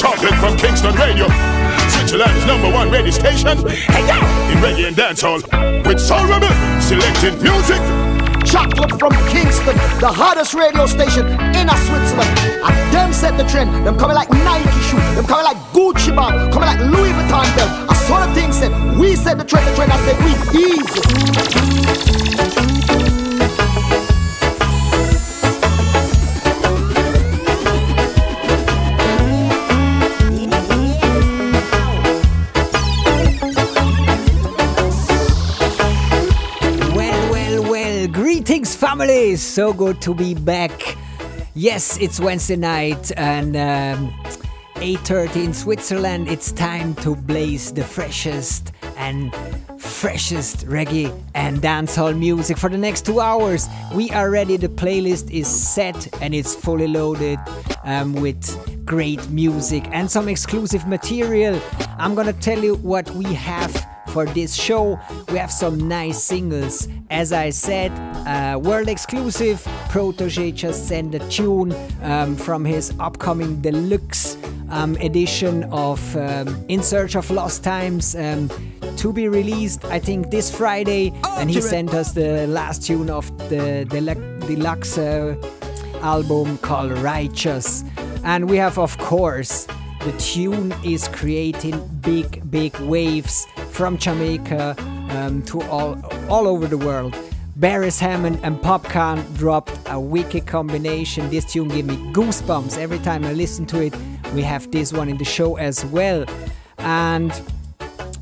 Chocolate from Kingston Radio. Switzerland's number one radio station. Hey, yeah. In reggae and dancehall. With Soul Rebel selecting music. Chocolate from Kingston, the hottest radio station in a Switzerland. And them set the trend. Them coming like Nike shoe. Them coming like Gucci bag. Coming like Louis Vuitton belt. I saw the thing said, we set the trend, the trend. I said, we easy. Family. So good to be back. Yes, it's Wednesday night and um, 8:30 in Switzerland. It's time to blaze the freshest and freshest reggae and dancehall music for the next two hours. We are ready. The playlist is set and it's fully loaded um, with great music and some exclusive material. I'm gonna tell you what we have for this show. We have some nice singles. As I said, uh, world exclusive. Protoje just sent a tune um, from his upcoming deluxe um, edition of um, In Search of Lost Times um, to be released, I think, this Friday. And he sent us the last tune of the, the deluxe uh, album called Righteous. And we have, of course, the tune is creating big, big waves from Jamaica um, to all, all over the world. Beres Hammond and Popcaan dropped a wicked combination. This tune gave me goosebumps every time I listen to it. We have this one in the show as well. And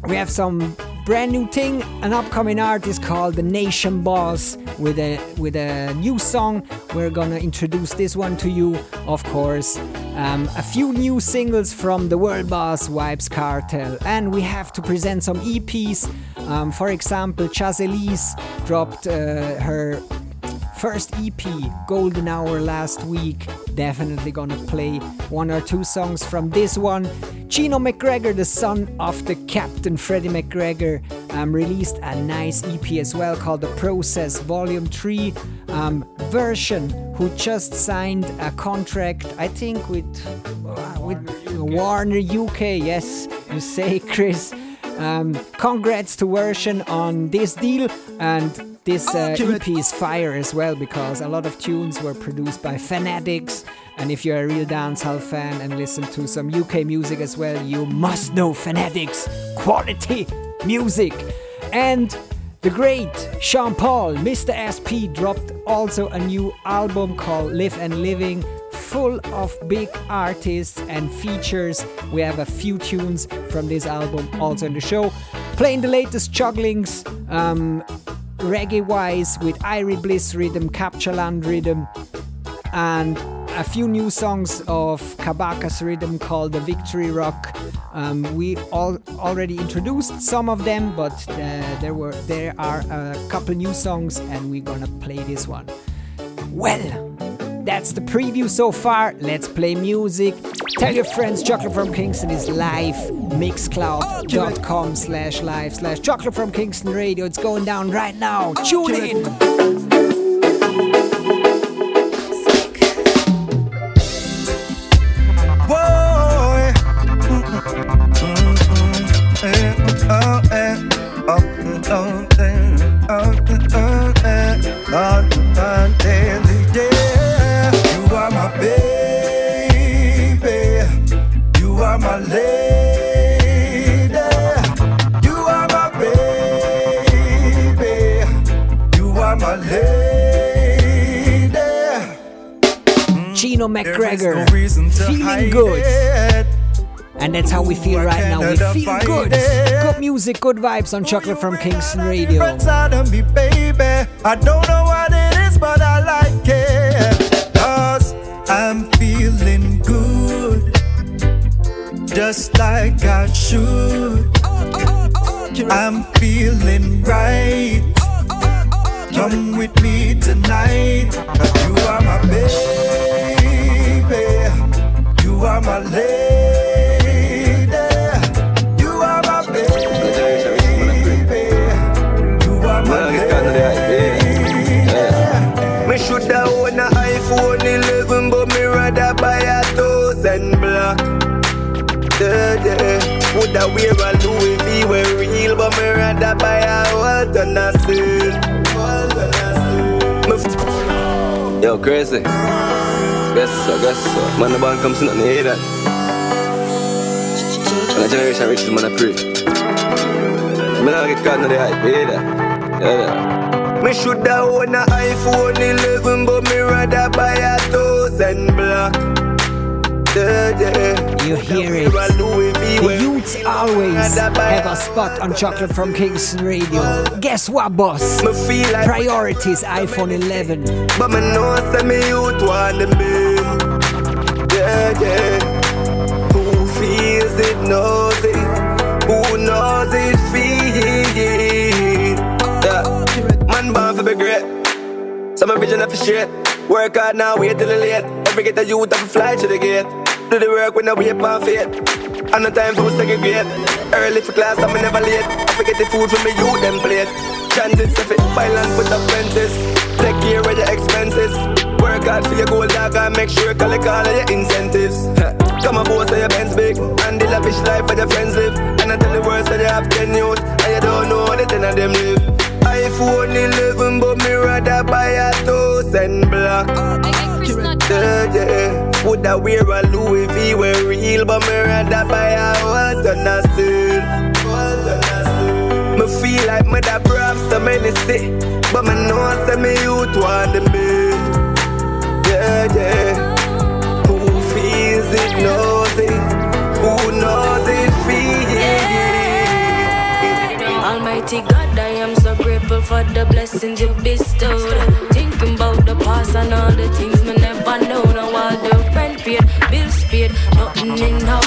we have some brand new thing, an upcoming artist called the Nation Boss with a with a new song. We're gonna introduce this one to you, of course. Um, a few new singles from the World Boss Vybz Kartel, and we have to present some EPs. Um, for example, Chaz Elise dropped uh, her first EP, Golden Hour, last week. Definitely gonna play one or two songs from this one. Gino McGregor, the son of the Captain Freddie McGregor, um, released a nice EP as well called The Process Volume 3 um, Vershon, who just signed a contract, I think, with, uh, with Warner UK. Yes, you say, Chris. Um, congrats to Vershon on this deal and this uh, EP is fire as well because a lot of tunes were produced by Fanatics. And if you're a real dancehall fan and listen to some UK music as well, you must know Fanatics quality music. And the great Sean Paul, Mr. SP, dropped also a new album called Live and Living, full of big artists and features. We have a few tunes from this album also in the show. Playing the latest jugglings, um, reggae wise with Irie Bliss rhythm, Captureland rhythm, and a few new songs of Kabaka's rhythm called the Victory Rock. Um, we all already introduced some of them, but uh, there were there are a couple new songs, and we're gonna play this one. Well, that's the preview so far. Let's play music. Tell your friends Chocolate from Kingston is live. Mixcloud.com slash live slash Chocolate from Kingston Radio. It's going down right now. Tune in. Good vibes on Chocolate from Kingston Radio. I don't know what it is, but I like it. Cause I'm feeling good. Just like I should. I'm feeling right. Come with me tonight. You are my baby are my lady. Yeah. I wear a Louis V wear real, but me rather buy a whole ton of steel. Yo, crazy. Guess so, guess so. Man, the band comes in and hear that. And the generation reaches, man, I pray. Me not get caught in the hype, hear that? Yeah, yeah. Me shoulda own a iPhone 11, but me rather buy a thousand black. You hear it. The youths always have a spot on Chocolate from Kingston Radio. Guess what, boss? Priorities iPhone 11. But me know say me youth want the Yeah, yeah. Who feels it knows it. Who knows it feels it. Yeah. Man born for be great. Some vision of shit. Work hard now, wait till the late. Every get a youth have a fly to the gate. Do the work when I wait on fate. And the time for segregate. Early for class, I'm never late. I forget the food from me, you them plate. Chances if it buy with up fences. Take care of your expenses. Work hard for your goal, dog, and make sure you collect all of your incentives. Come on, boss, say your Benz big. And the lavish life where your friends live. And I tell the world, that you have 10 youth. And you don't know the 10 of them live. iPhone 11, but me rather buy a thousand black. Yeah, yeah. Would I wear a Louis V wear real, but me rather buy a whole ton of steel. Me feel like me da brave so many say, but me know say me youth want the me. Yeah, yeah. Who feels it knows it. Who knows it feels it. Almighty God, I am so grateful for the blessings you bestowed. Thinking about the past and all the things me never know. Now all the paid, bills paid, nothing in no.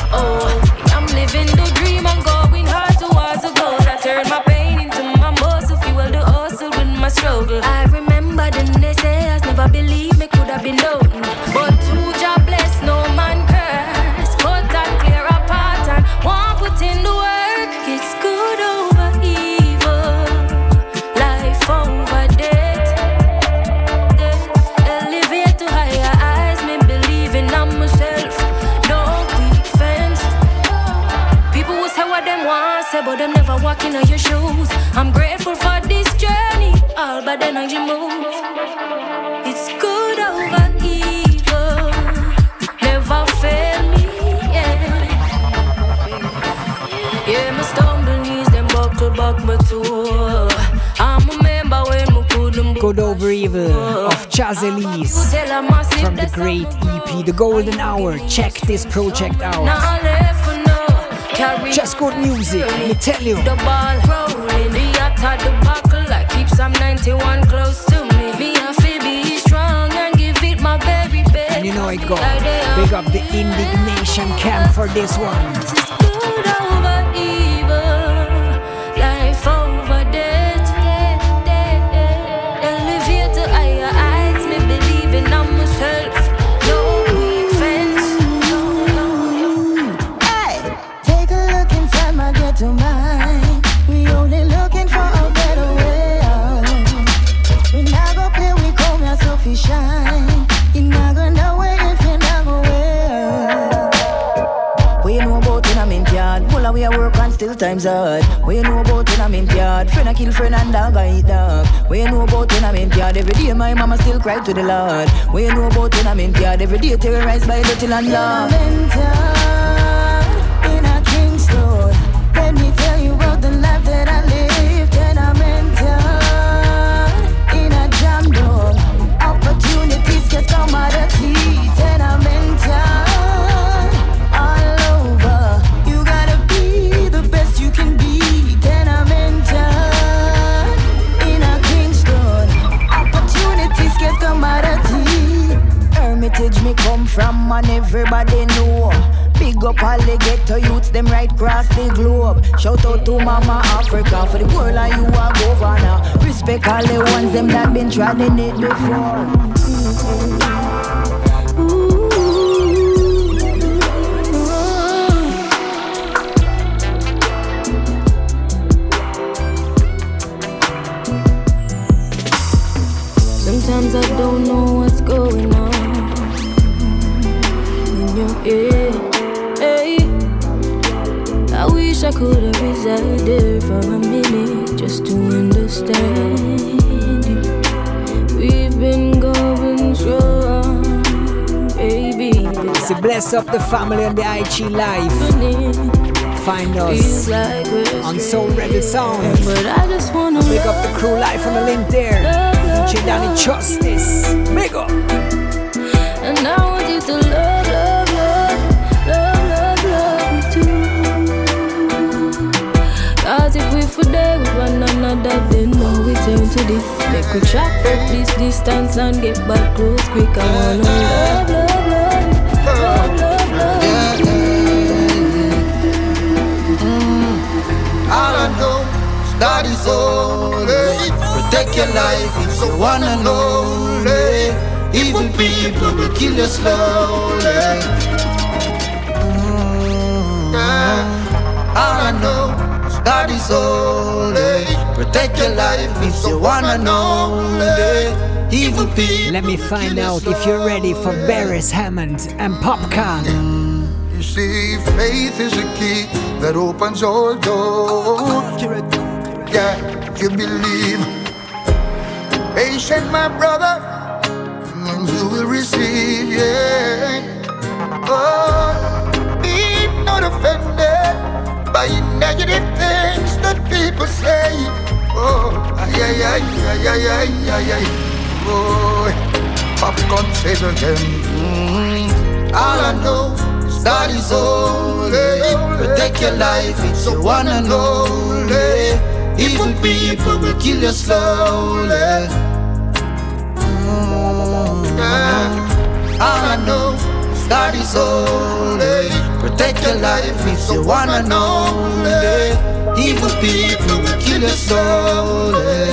I'm living the dream, I'm going hard towards the goal. I turn my pain into my muscle, fuel the hustle with my struggle. I remember the naysayers never believed me could have been known, but Good Over Evil. Of Chaz Elise from the great EP The Golden Hour. Check this project out. Just good music, let me tell you. The ball rolling, the attack, the buckle, like keep some 91 close to me. Me have to be strong and give it my very best. And you know it go. Big up the indignation camp for this one. Times hard. You know about mint yard? Friend a kill friend and dog a eat dog. You know about mint yard? Every day my mama still cry to the Lord. You know about mint yard? Every day terrorized by dirty landlord. Mint yard Africa for the world and you are governor. Respect all the ones them that been trying it before. It's up the family and the IG life. Find us on Soul Rebel Sound. But I just wanna Pick up the crew live on the link there. DJ Danny Justice. Big up. And I want you to love, love, love, love, love, love me too. Cause if we for there with one another, then now we turn to this. Make we chop up this distance and get back close quick. I wanna love, love, is that is only protect your life if you wanna know. Eh? Evil people will kill you slowly. Mm, yeah. All I know is that is only protect your life if you wanna know. Eh? Evil people. Let me find out if you're ready for Beres Hammond and Popcaan. Mm, you see, faith is a key that opens all doors. Yeah, you believe. Patient, my brother, and you will receive. Yeah. Oh, be not offended by negative things that people say. Oh, ay, ay, ay, ay, ay, ay, ay, ay. Oh, Popcaan says again. Mm, all I know is that is only protect your life if you wanna know. Evil people will kill you slowly. Mm. All I know is that is only protect your life if you wanna know. Evil people will kill you slowly.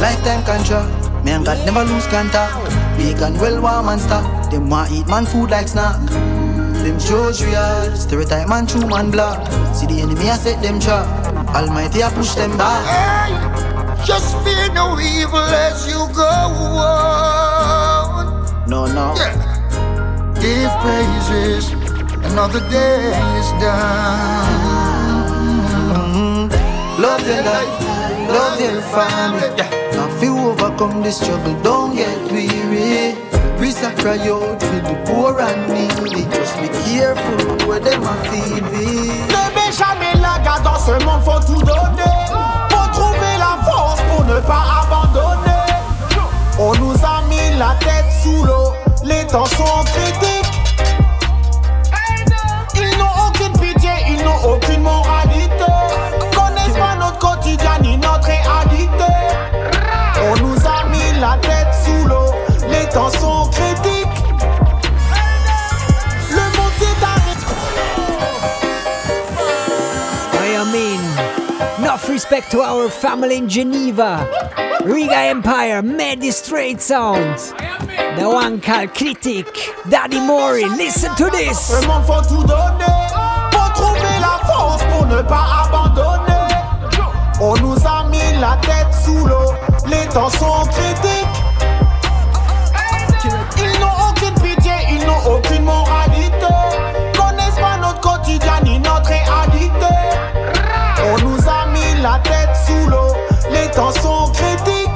Lifetime contract, me and God never lose contact. Big and well warm and stock. Them want eat man food like snack. Them judge real, stereotype man true man black. See the enemy I set them trap. Almighty I push them back. Hey, just fear no evil as you go on. No, no. Yeah. Give praises, another day is done. Mm-hmm. Love your life, love your family. Yeah. Now if you overcome this struggle, don't get weary. We cry out for the poor and needy. Just be careful where them a feed me. Ne jamais la garde dans ce monde, faut tout donner. Pour trouver la force pour ne pas abandonner. On nous a mis la tête sous l'eau, les temps sont critiques. Ils n'ont aucune pitié, ils n'ont aucune moralité. Respect to our family in Geneva. Riga Empire, Medi Straight Sound. The one called Critic. Daddy Mori, listen to this. On nous a mis la tête sous l'eau, les temps sont critiques. Sont critiques.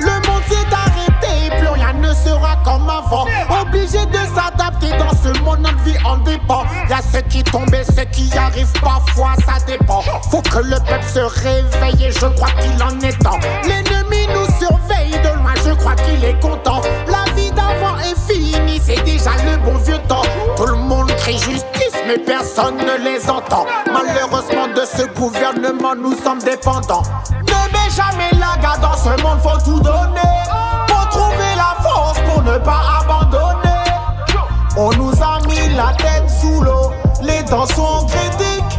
Le monde s'est arrêté, plus rien ne sera comme avant. Obligé de s'adapter dans ce monde, notre vie en dépend. Y a ceux qui tombent et ceux qui arrivent, parfois ça dépend. Faut que le peuple se réveille et je crois qu'il en est temps. L'ennemi nous surveille de loin, je crois qu'il est content. La vie d'avant est finie, c'est déjà le bon vieux temps. Tout le monde crie justice, mais personne ne les entend. Malheureusement, de ce gouvernement, nous sommes dépendants. Ne mets jamais la garde dans ce monde, faut tout donner. Pour trouver la force, pour ne pas abandonner. On nous a mis la tête sous l'eau, les dents sont critiques.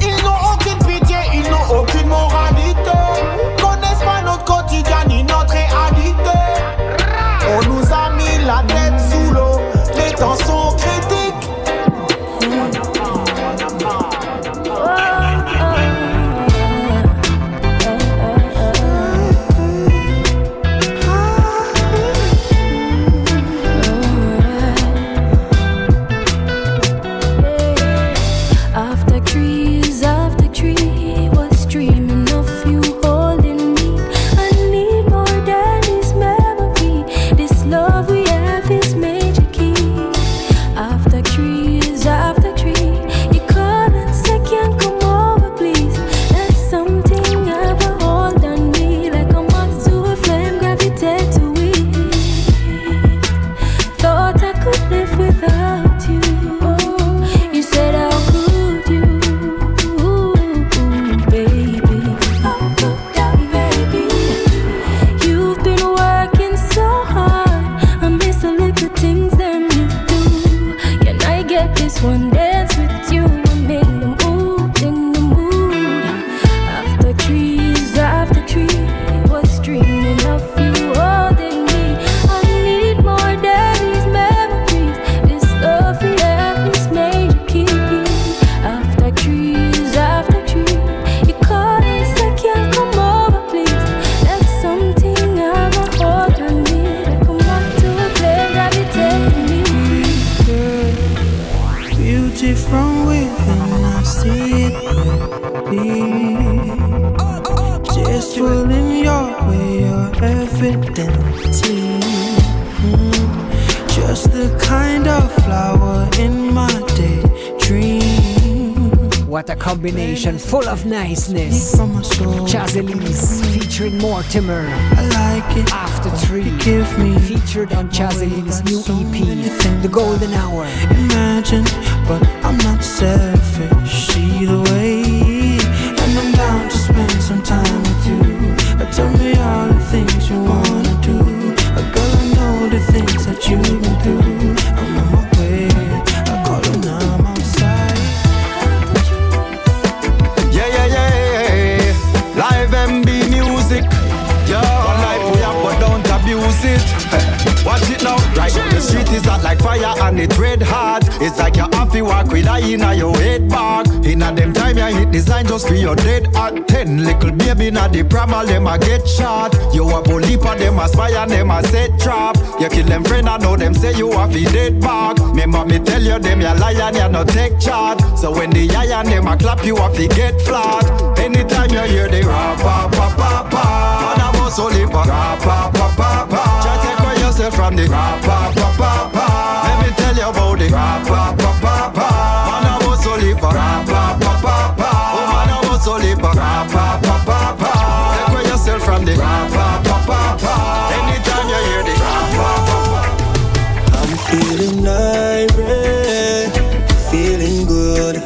Ils n'ont aucune pitié, ils n'ont aucune moralité. Connaissent pas notre quotidien ni notre réalité. On nous a mis la tête sous l'eau, les temps sont critiques. Niceness. From my soul. Featuring Mortimer. I like it. After Three. Give me Featured on new Little baby, na the primal, them a get shot. You a for them, aspire, them a set trap. You kill them friend, I know them say you have to dead back. Remember me tell you, them you lion, you no take chart. So when the iron, them a clap, you have to get flat. Anytime you hear the rap, pa, pa, pa, pa. Man, I'm also lip, rap, pa, pa, pa, pa. Try take yourself from the rap, pa, pa, pa, pa. Let me tell you about the rap, pa, pa, pa, pa. Man, I'm also lip, rap, pa, pa, pa, pa. Oh, man, also lip, rap, pa, pa, pa, pa. Take away yourself from the. Anytime you hear the. I'm feeling irate, feeling good,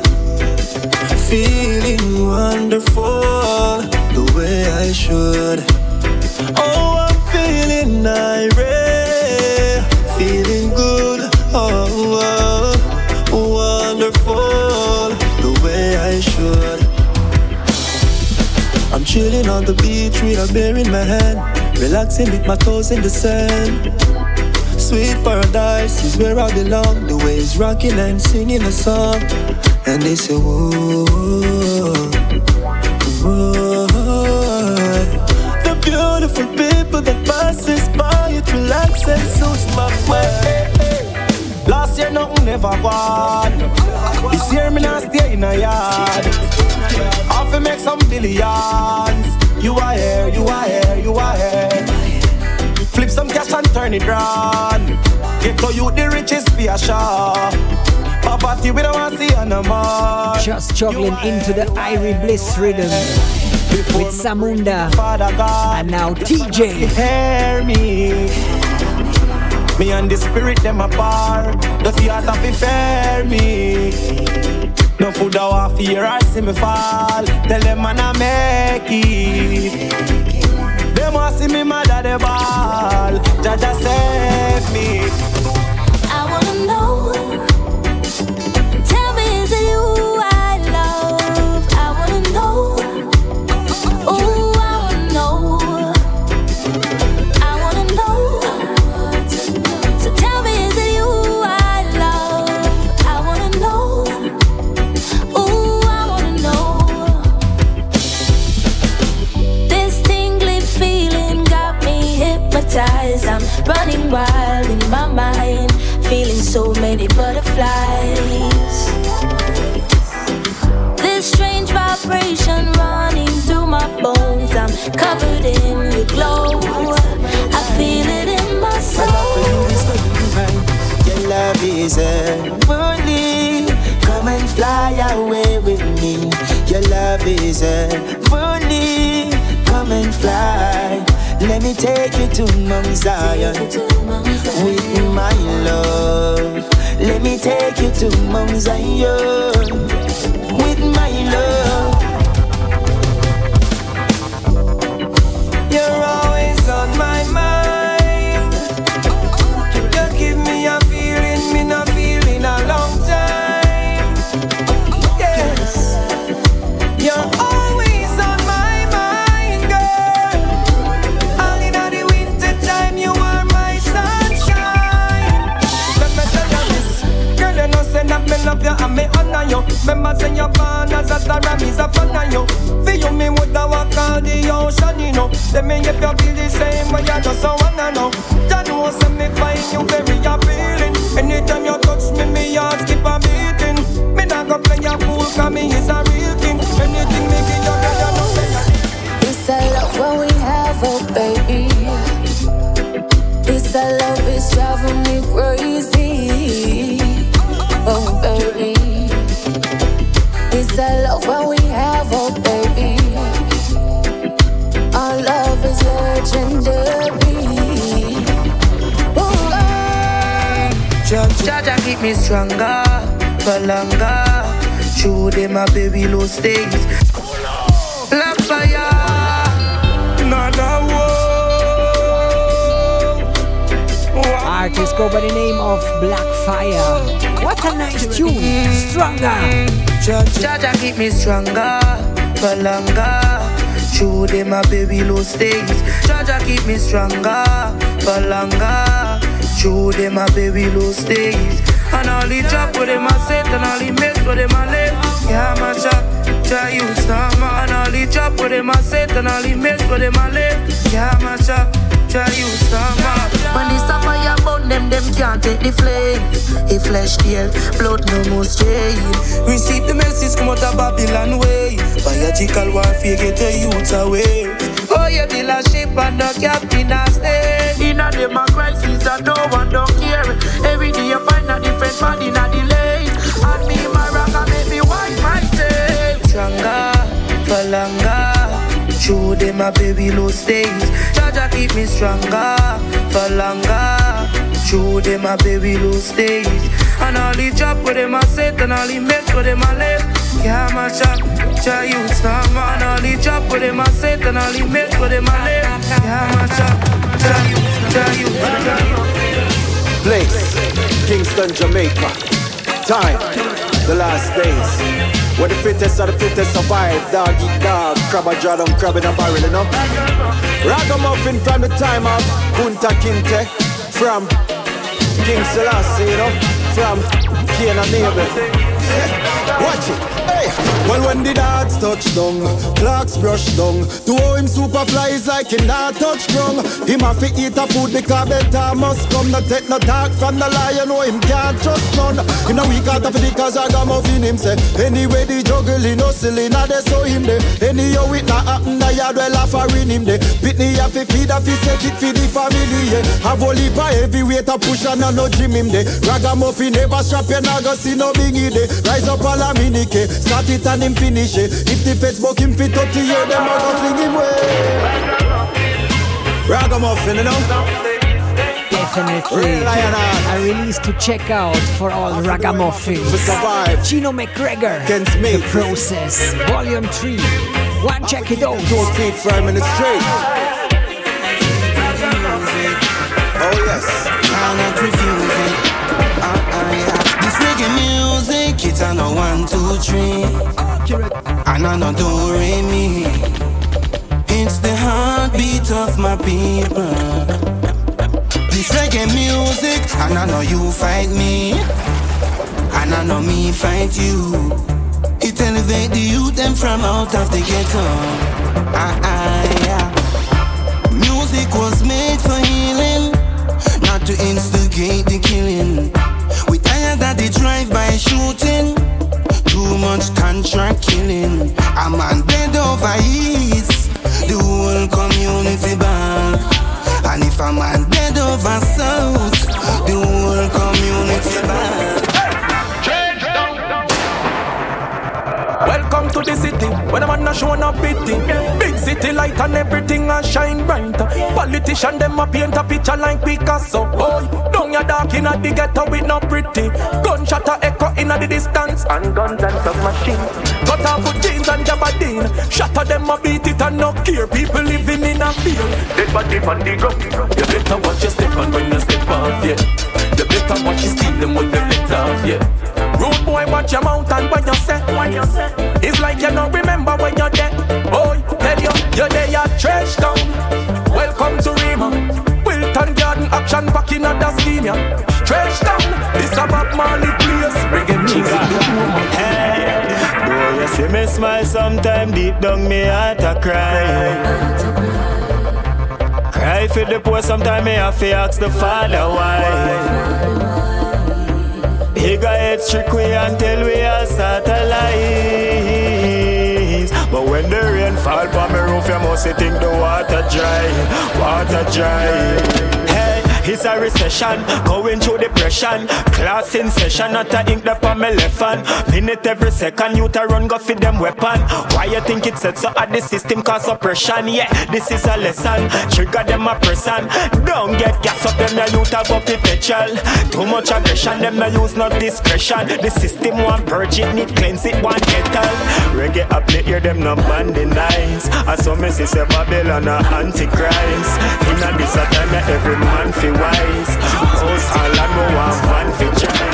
feeling wonderful, the way I should. Chilling on the beach with a beer in my hand, relaxing with my toes in the sand. Sweet paradise is where I belong. The waves rocking and singing a song. And they say, whoa. The beautiful people that passes by, it relax and suits my way. Year nothing never gone. This year me not stay in a yard. Off to make some billions. You are here, you are here, you are here. Flip some cash and turn it round. Get to you the richest for a shop. Poverty we don't want see no more. Just juggling into the Irie Bliss rhythm with Samunda and now TJ. hear me. Me and the spirit them apart. The theater fi fair me. No food I want fear I see me fall. Tell them man I make it. Them want see me mad at the ball. Jaja save me. Butterflies. This strange vibration running through my bones. I'm covered in your glow. I feel it in my soul. Your love is heavenly. Come and fly away with me. Your love is heavenly. Come and fly. Let me take you to Mount Zion with my love. Let me take you to Mount Zion with my love. You're always on my mind. Me honor you. Remember say you're born as a star and me's a fan of you. For you me woulda walk all the ocean, you know. Let me if you feel the same way, I just wanna know. You know say me find you very appealing. Anytime you touch me, me heart skip a beating. Me not go play a fool 'cause me is a real king. Anything me give you, girl, you know say It's a love when we have, oh baby. This our love is driving me crazy. Oh. This our love when we have, oh, baby. Our love is legendary. Oh, ah. Jaja keep me stronger, for longer. Through them my baby low stays. Black fire, another Artist go by the name of Blackfire. What a nice tune. Stronger. Jaja keep me stronger, for longer. Through them my baby low stays. Jaja keep me stronger, for longer. Through them my baby low stays. And all the drop with them I set and all the mess with them I left. Yeah, my shot, try you some And all the drop with them I set and all the mess with them I left. Yeah, my shot, try you some When the fire burn them, them can't take the flame. A flesh deal, blood no more strain. Receive the message come out of Babylon way. Biological warfare get the youth away. Oh, you dealership and the captain a stay. In a a crisis and no one don't care. Every day you find a different body in a delay. And me my rock make me wipe my tail. Stronger, for longer. Through them my baby low stays. Jaja keep me stronger, for longer. Through them my baby lose days. And all the drop with them I set and all the mess with them I left. Yeah, my shop, try you some And all the drop with them I set and all the mess with them I left. Yeah, my shop, try you, try you, you. Place, Kingston, Jamaica. Time, the last days. Where the fittest of the fittest survive. Dog eat dog, crab a draw down, crab in a barrel, you know. Ragamuffin from the time of Kunta Kinte. From King Selassie, you know. From Cain and. Watch it. Hey. Well, when the dogs touch down, clocks brush down. To how him super flies like him not touch ground. Him have to eat a food because better must come. No take no talk from the lion, know him can't trust none. In a week out of the cause I got muffin him say. Anyway, the juggling, no silly, now they saw him there. Anyhow, it not happen, the yard well offering him there. Pitney have to feed, have to set it for the family, yeah. Have only by heavy weight to push and a no gym him there. Ragamuffin never strap, you not go see no bingy there. Rise up a minute, start it and him finish it. If the feds buck him fit up to you, them a go fling him way. Ragamuffin, you know. Definitely a release to check out for all ragamuffins. Gino McGregor, The Process, Volume 3. One check it out. Two feet firm in the street. Oh yes, it's a one, two, three. And I know do re me. It's the heartbeat of my people. This reggae music, and I know you fight me, and I know me fight you. It elevate the youth them from out of the ghetto. Ah, ah, yeah. Music was made for healing, not to instigate the killing. The drive-by shooting, too much contract killing. A man dead over east, the whole community banned. And if a man dead over south, the whole community banned. Welcome to the city, when a man a show no pity. Big city light and everything a shine bright. Politician them a paint a picture like Picasso. Boy, down your dark inna the ghetto with no pretty. Gunshot a echo inna the distance and guns and submachine. Cut off with jeans and jabardine. Shatter them a beat it and no care. People living in a fear. Dead body on the ground. You better watch your step on when you step off, yeah. You better watch you steal them when they let off, yeah. Rude boy, watch your mouth and when you say, when you say. It's like you don't remember when you're dead. Boy, tell you, you're there at Trench Town. Welcome to Rema. Wilton Garden action back in the scheme, yeah. Trench Town, this a Bob Marley place. Reggae music, Hey, boy, you see me smile sometime deep down me heart a cry. Cry for the poor, sometime me have to ask the father why. Bigger head trick we tell we are satellites. But when the rain fall on me roof, you must think the water dry, water dry. Hey, It's a recession, going through depression. Class in session, not a ink up on my left hand. Minute every second, you to run go feed them weapon. Why you think it said so at the system cause oppression? Yeah, this is a lesson. Trigger them a person. Don't get gas up them, the youth a go perpetual. Too much aggression, them no use no discretion. The system want purge it, need cleanse it, want kettle. Reggae up, they hear them no banding nice. I saw me see Babylon a antichrist. In a this a time every man fi wise. House all and no one van fi try.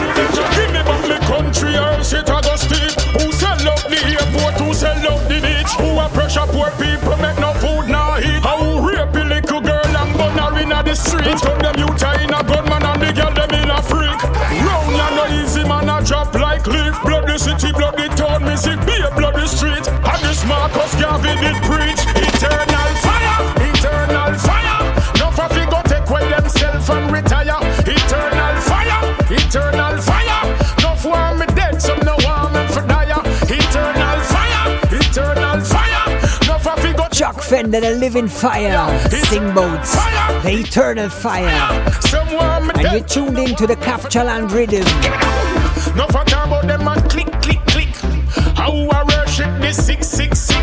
Give me back the country or shit I go steep. Who sell out the airport? Who sell out the beach? Who a pressure poor people make no food nah eat? How rape a little girl and burn her inna the street? Turn them youth in a gunman and the girl them in a freak. Round ya no easy man a drop like leaf. Blood the city, blood the town, me see be a blood the street. And this Marcus Garvey did preach eternal Fender, the living fire. Sing boats, the eternal fire. And you're tuned in to the Capture Land Rhythm. No for about them and click, click, click. How I worship the 666.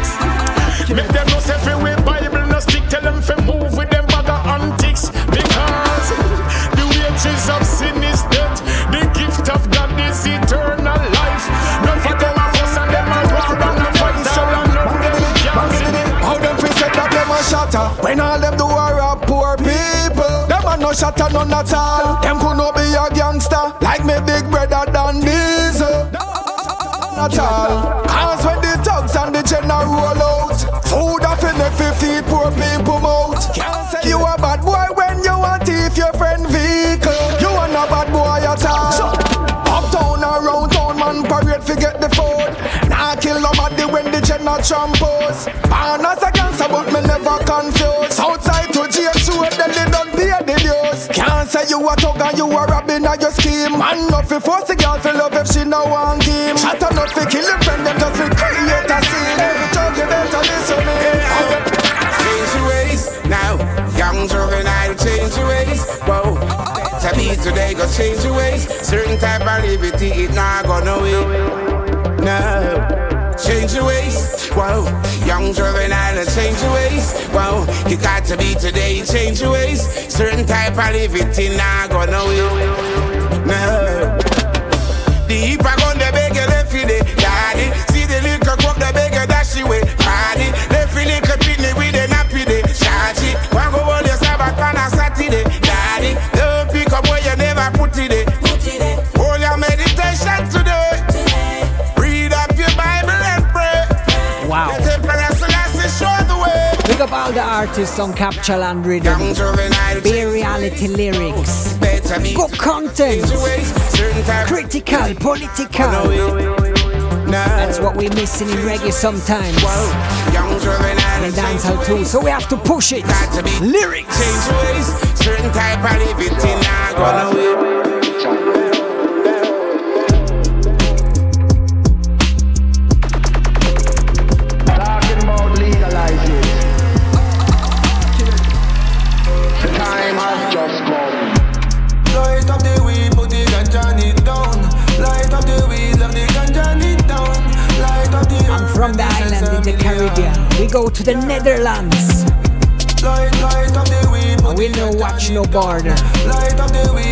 Shatter. When all them do are poor people Them a no shatter none at all. Them could no be a gangster Like me big brother Dan Diesel. At all. Cause when the thugs and the general roll out Food off in fi feed poor people mouth. Say You a bad boy when you want thief your friend vehicle. You a no bad boy at all. Uptown around town man parade fi get the food. Nah kill nobody when the general tramples Born as a but me never confused Outside to James Road then they don't pay the dues Can't say you a thug and you a robbing of your scheme Man not fi force the girl fi love if she no want game Shot a not fi kill your friend them just fi create a scene Every you better listen me Change your ways now. Young juvenile, change your ways. Whoa. To be today, go change your ways. Certain type of liberty, it not gonna wait. No. Change your ways. Whoa. Young juvenile, change your ways. Whoa. You got to be today, change your ways. Certain type of liberty, not gonna wait. No. All the artists on Capture Land Rhythm. Be reality lyrics. Good content. Critical, political. That's what we're missing in reggae sometimes. In dancehall too. So we have to push it. Lyrics. Certain type of not gonna to the Netherlands. And we no watch no border.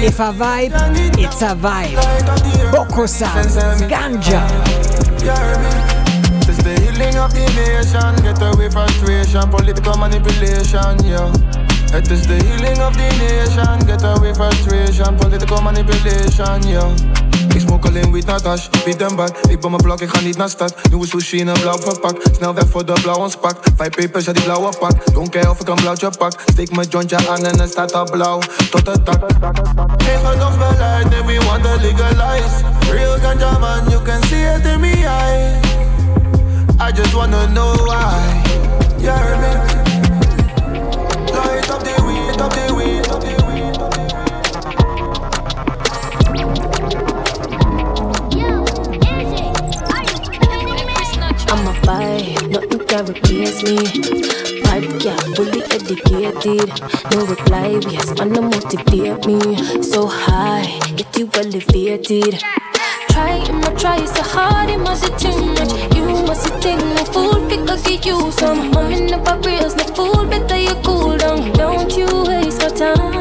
If a vibe, it's a vibe. Boko sounds, ganja. It's the healing of the nation. Get away frustration, political manipulation, yeah. It is the healing of the nation. Get away frustration, political manipulation, yeah. Ik smoke alleen weed naar dash, beat them back Ik ben mijn blok, ik ga niet naar stad Nieuwe sushi in een blauw verpak Snel weg voor de blauwe spak Vijf papers, ja die blauwe pak Don't care of ik een blauwtje pak Steek mijn jointje aan en het staat al blauw Tot het dak Geen gedogsbeleid, nee we want to legalize. Real ganja man, you can see it in me eye. I just wanna know why. You heard me? Light up the weed, up the weed, up the weed. Nothing can replace me. Vibe, yeah, fully educated. No reply, we yes, man, to motivate me. So high, get you elevated. Try, I'ma try so hard, it must be too much. You must think no fool, pick a get you some. In the barriers, no fool, better you cool down. Don't you waste my time.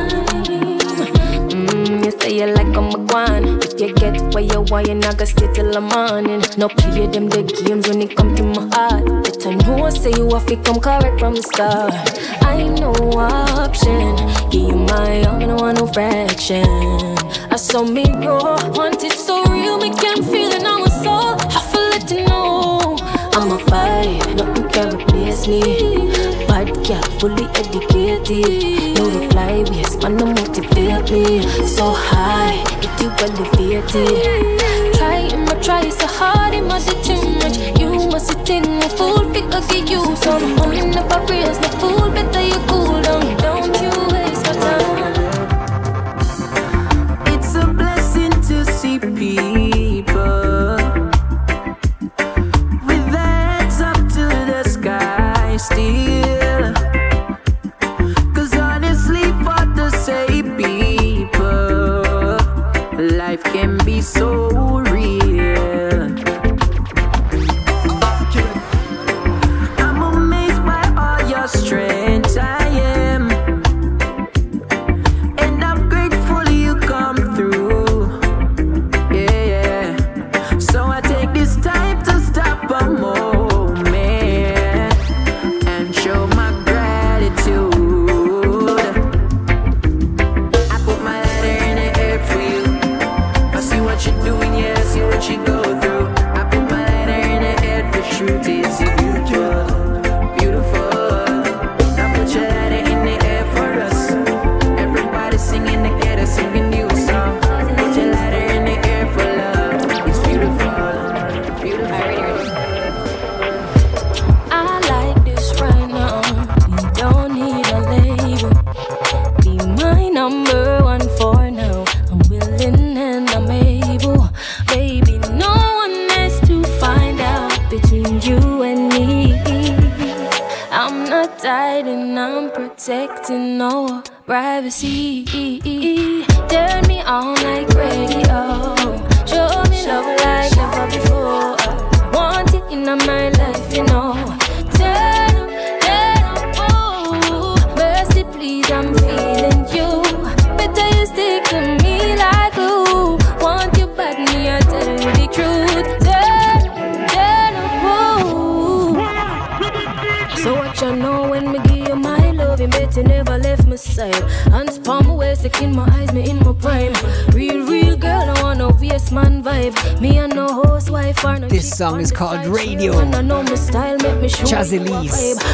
You like I'm a guan. If you get where you want, you're not gonna stay till the morning. No play them the games when it come to my heart. Better know, I say you have to come correct from the start. I ain't no option. Give you my all, I don't want no fraction. I saw me grow, want it so real, me can feel it now my. I feel let you know. I'm a vibe, nothing can replace me. Bad girl, fully educated. No reply, yes, man, no motivate me. So high, get you elevated. Try, I'ma try so hard, it must be too much. You must sit in a fool, pick a get you some. I'm in the barriers, no fool, better you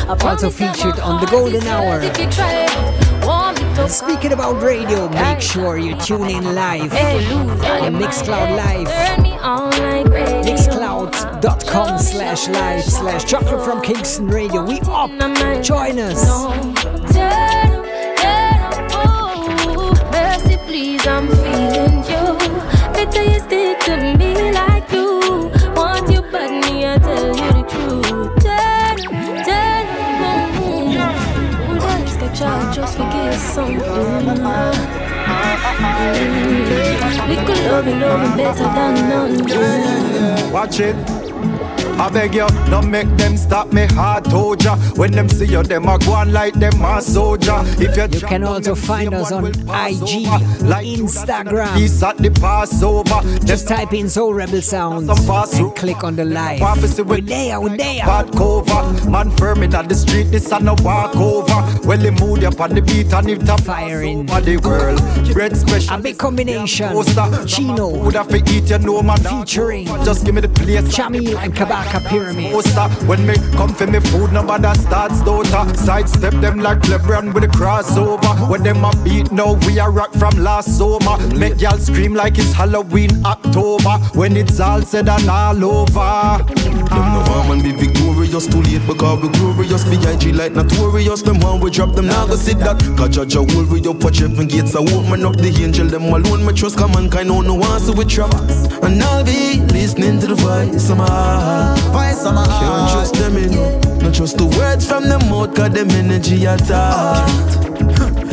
Lees, also featured on The Golden Hour. if you try. Want me to Speaking about radio, make sure you tune in live on Mixcloud Live. Turn me on like radio. Mixcloud.com slash live slash chocolate from Kingston Radio. We up. Join us. Turn up, turn up, oh. Please, I'm feeling you. Better you stick to me forget something? Mm. We could love and love better than none. Watch it. I beg you, don't make them stop me heart told ya. When them see you, them a go on like them a soldier. If you, You can also find us on IG, like Instagram. Peace at the Passover. Just type in Soul Rebel Sounds and click on the live. We're there, we're there. Bad cover, man firm in the street, this a no walk over. Well, he moved up on the beat and if the fire in the world. Bread special. A big combination. Chino. Would have to eat, you know, man. Featuring Just give me the place. Chamil and Kabaka Pyramid. Poster. When me come for me food, nobody starts daughter. Sidestep them like LeBron with a crossover. When them a beat now, we a rock from last summer. Make y'all scream like it's Halloween October. When it's all said and all over. Man be victorious, too late because we glorious. B.I.G. like notorious, them one we drop them, now go sit that. Cause judge a will we up, watch heaven gates, I open up the angel, them alone, my trust, come mankind, no no one, so we trap. And I'll be listening to the voice of my heart. Voice of my Can't trust them in, not trust the words from them mouth, cause them energy attack.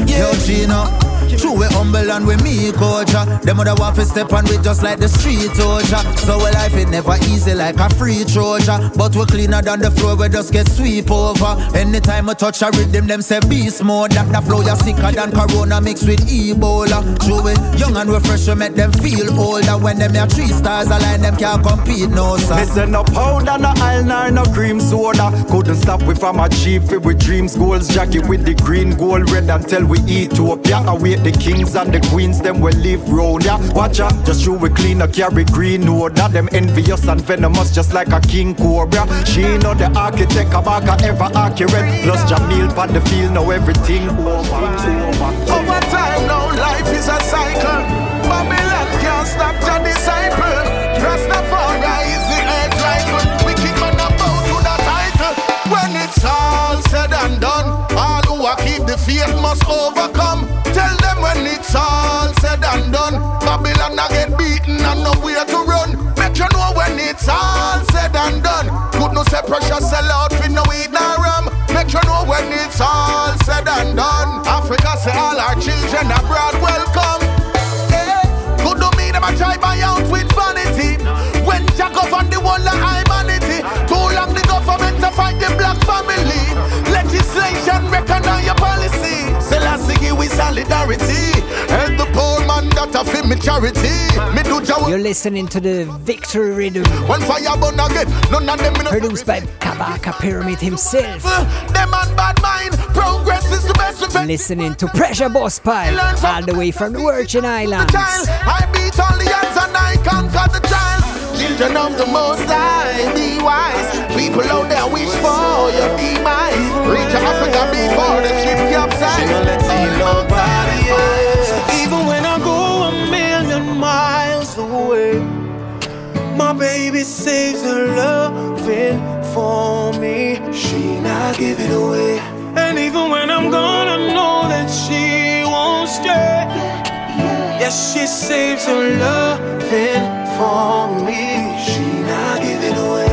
Yo, Gina. True, we humble and we meek oh, culture. Them other want to step on we just like the street oh, soldier. So we life it never easy like a free troja. But we cleaner than the floor, we just get sweep over. Anytime we touch a rhythm, them say beast mode. That the flow you sicker than corona mixed with Ebola. True, we young and we fresh, we make them feel older. When them here three stars align, them can't compete, no sir. Listen, no powder, no nor no cream soda. Couldn't stop we from achieving with dreams, goals. Jacket with the green, gold, red until we Ethiopia. Await the kings and the queens, them will live round ya. Watch out, just you we clean a carry green order. Them envious and venomous, just like a king cobra. She know the architect, Kabaka ever accurate. Plus Jamil on the field, know everything over. Over time now, life is a cycle. Babylon can't stop your disciple. Rastafari is the head rifle. We keep on about to the title. When it's all said and done, all who are keep the faith must overcome. When it's all said and done, Babylon a get beaten and nowhere to run. Make you know when it's all said and done. Good no say pressure sell out with no weed nor rum. Make you know when it's all said and done. Africa say all our children abroad welcome. Hey, good to me them a try buy out with vanity. When Jack up the wall of humanity, too long the government to fight the black family. Legislation recognize your policy. Selassie give we solidarity. Help the poor man that a feel me charity. Me do jaw You're listening to the Victory Rhythm. when fire burn again. None of them Produced by Kabaka Pyramid himself. Them on bad mind. Progress is the best defense. Listening to Pressure Busspipe, all the way from the Virgin Islands. I beat all the odds and I conquer the child. Children of the Most High, be wise. People out there wish for your demise. Reach Africa before the ship capsize. She don't let see nobody else. Even when I go a million miles away, my baby saves her loving for me. She not give it away. And even when I'm gone, I know that she won't stay. Yes, she saves her loving for me. She not give it away.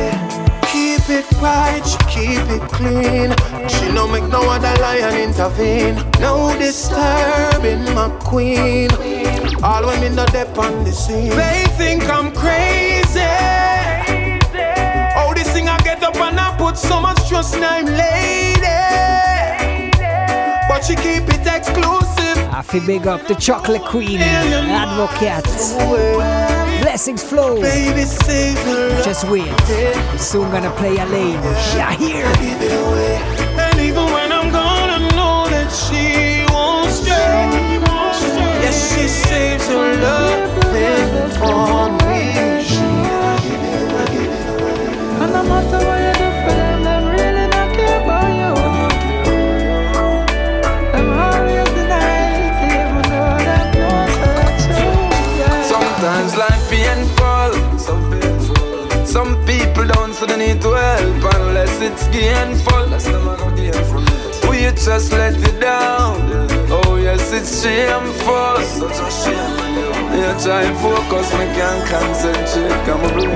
Keep it right, she keep it clean. She no make no other lion intervene. No disturbing my queen. All women no dep on the scene. They think I'm crazy. Oh, this thing I get up and I put so much trust in I'm lady. But she keep it exclusive. I feel big up the Chocolate Queen, Advocate. Blessings flow. Baby, save her. Just wait. We're soon gonna play a lane. Yeah, here. And even when I'm gone, I know that she won't stay. Yes, she saves her love for me. And no matter what to help unless it's gainful. That's the man of gainful. We just let it down. Oh yes, it's shameful. Such a shame. Yeah, try and focus, me can't concentrate. A brain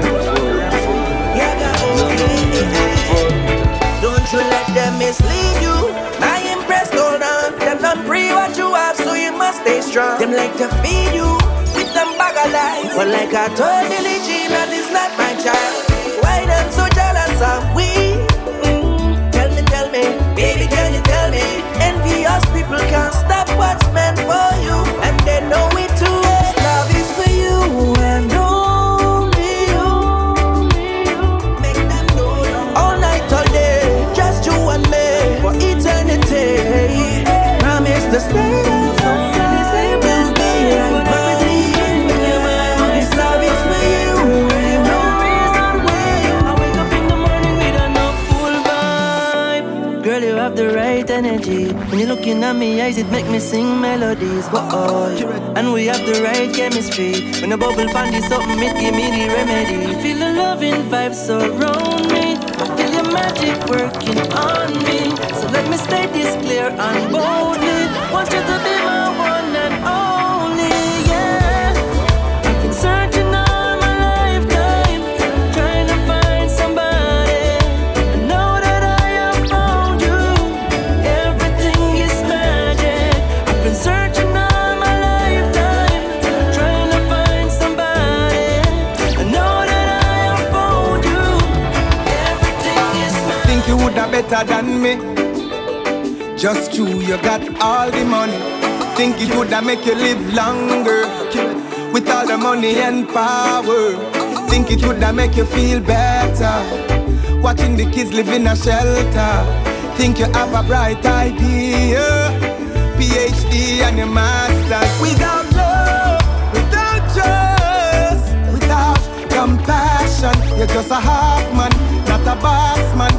Don't you let them mislead you. I impressed, hold on. Them not free what you have, so you must stay strong. Them like to feed you with them bag of lies. But like I told Billie Jean, that is not my child. Them so jealous of we? Tell me, tell me, baby, can you tell me? Envious people can't stop what's meant for you, and they know it too. Love is for you and only you. Make them know all night, all day, just you and me for eternity. Promise to stay. energy. When you're looking at me eyes, it make me sing melodies. Whoa, and we have the right chemistry. When the bubble pandy something, it give me the remedy. I feel a loving vibe surround me. I feel your magic working on me. So let me state this clear and boldly. Want you to be better than me. Just you, you got all the money. Think it woulda make you live longer with all the money and power. Think it woulda make you feel better. Watching the kids live in a shelter. Think you have a bright idea, PhD and a master's. Without love, without trust, without compassion, you're just a half man, not a boss man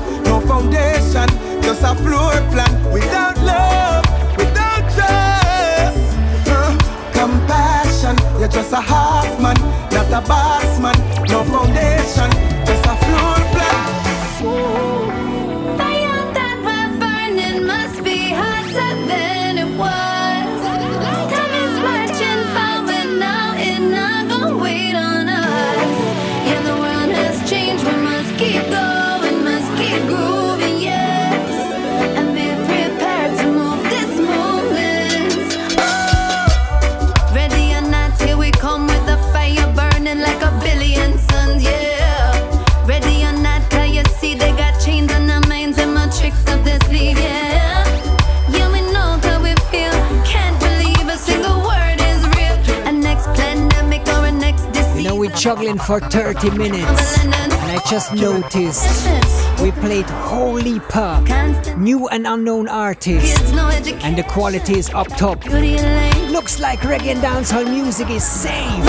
a floor plan without love, without trust. Uh, compassion, you're just a half man, not a boss man, no foundation, just a floor juggling for 30 minutes and I just noticed we played holy pop, new and unknown artists and the quality is up top. Looks like reggae and dancehall music is safe.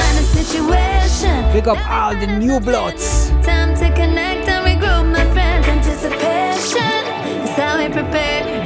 Pick up all the new bloods. Time to connect and regroup my friends. Anticipation is how we prepare.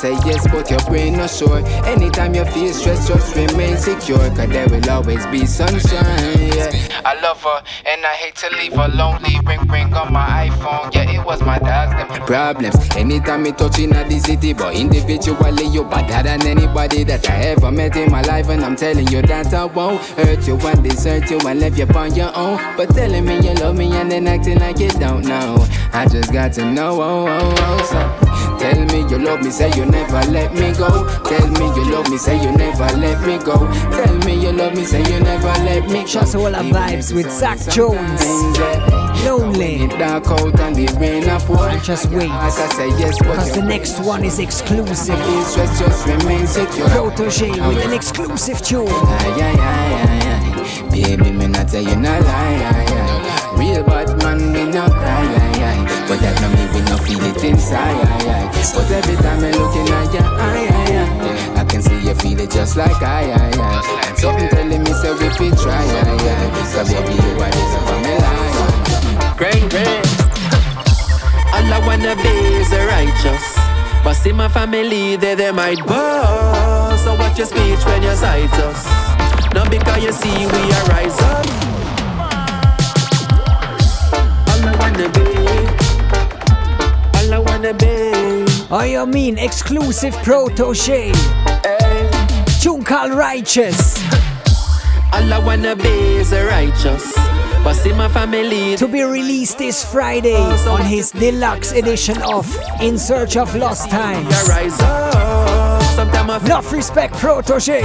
say yes, but your brain not sure. Anytime you feel stressed, just remain secure, cause there will always be sunshine. Yeah. I love her, and I hate to leave her lonely. Ring ring on my iPhone, yeah, it was my dad's them problems. Anytime me touching at the city, but individually, you better than anybody that I ever met in my life, and I'm telling you that I won't hurt you and desert you and leave you on your own. But telling me you love me and then acting like you don't know. I just got to know, oh, oh, oh, so tell me you love me, say you never let me go. Tell me you love me, say you never let me go. Tell me you love me, say you never let me go. Just all the vibes with Zach Jones. Lonely. Dark out and the rain up And just wait. Because the next one is exclusive. just remain secure. Protoje with an exclusive tune. Baby, me not tell you no lie. Aye, aye. Real bad man, me not cry. Aye, aye. But that no me we no feel it inside. Aye, aye. But every time I looking at you, aye, aye, aye. I can see you feel it just like I. And something telling me so if we try, aye, aye. So baby, you are this for me life. Great, great. All I wanna be is a righteous. But see my family, they, they might boast. So watch your speech when you cite us. Not because you see we are rise up. Wanna be, all I wanna be. Oh, you mean exclusive Protoje? Eh. Tune called Righteous. All I wanna be is a righteous. But see my family to be released this Friday oh, on his deluxe edition of In Search of Lost Times. Enough respect, Protoje.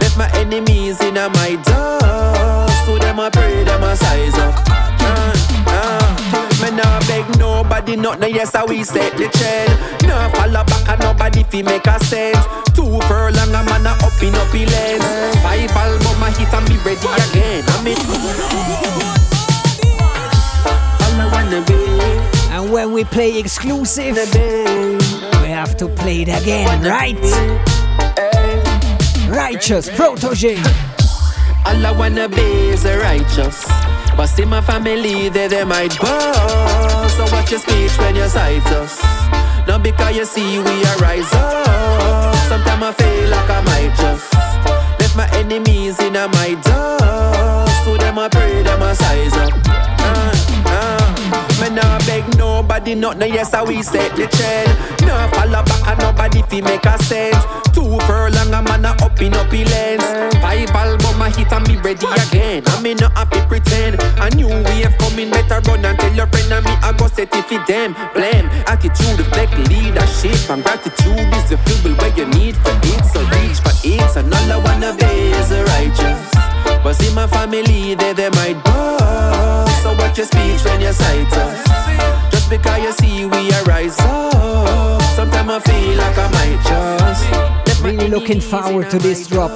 Left my enemies in my dust. To them I pray, them I size up. Me nah beg nobody, not no yes, how we set the trend. Nah follow back and nobody fi make a sense. Two furlong a man a up in up lens. Five album a hit and be ready again. I mean, all I wanna be. And when we play exclusive, we have to play it again, right? Eh. Righteous Protoje. All I wanna be is a righteous. But see my family, they, they might boast. So watch your speech when you cite us. Not because you see we are rise up. Sometimes I feel like I might just nobody, not no yes, how we set the trend. Nah follow back and nobody fi make a sense. Two furlong a man a up in up lens. Five album a hit and be ready again. I me not happy pretend. A new wave coming, better run and tell your friend and me I go set it for them. Blame attitude reflect leadership and gratitude is the fuel where you need for it. So reach for it, and all I wanna be is righteous. But see my family, they they might boast. So watch your speech when you cite us. Because you see we are rise up. Sometimes I feel like I might just. Really looking forward to this drop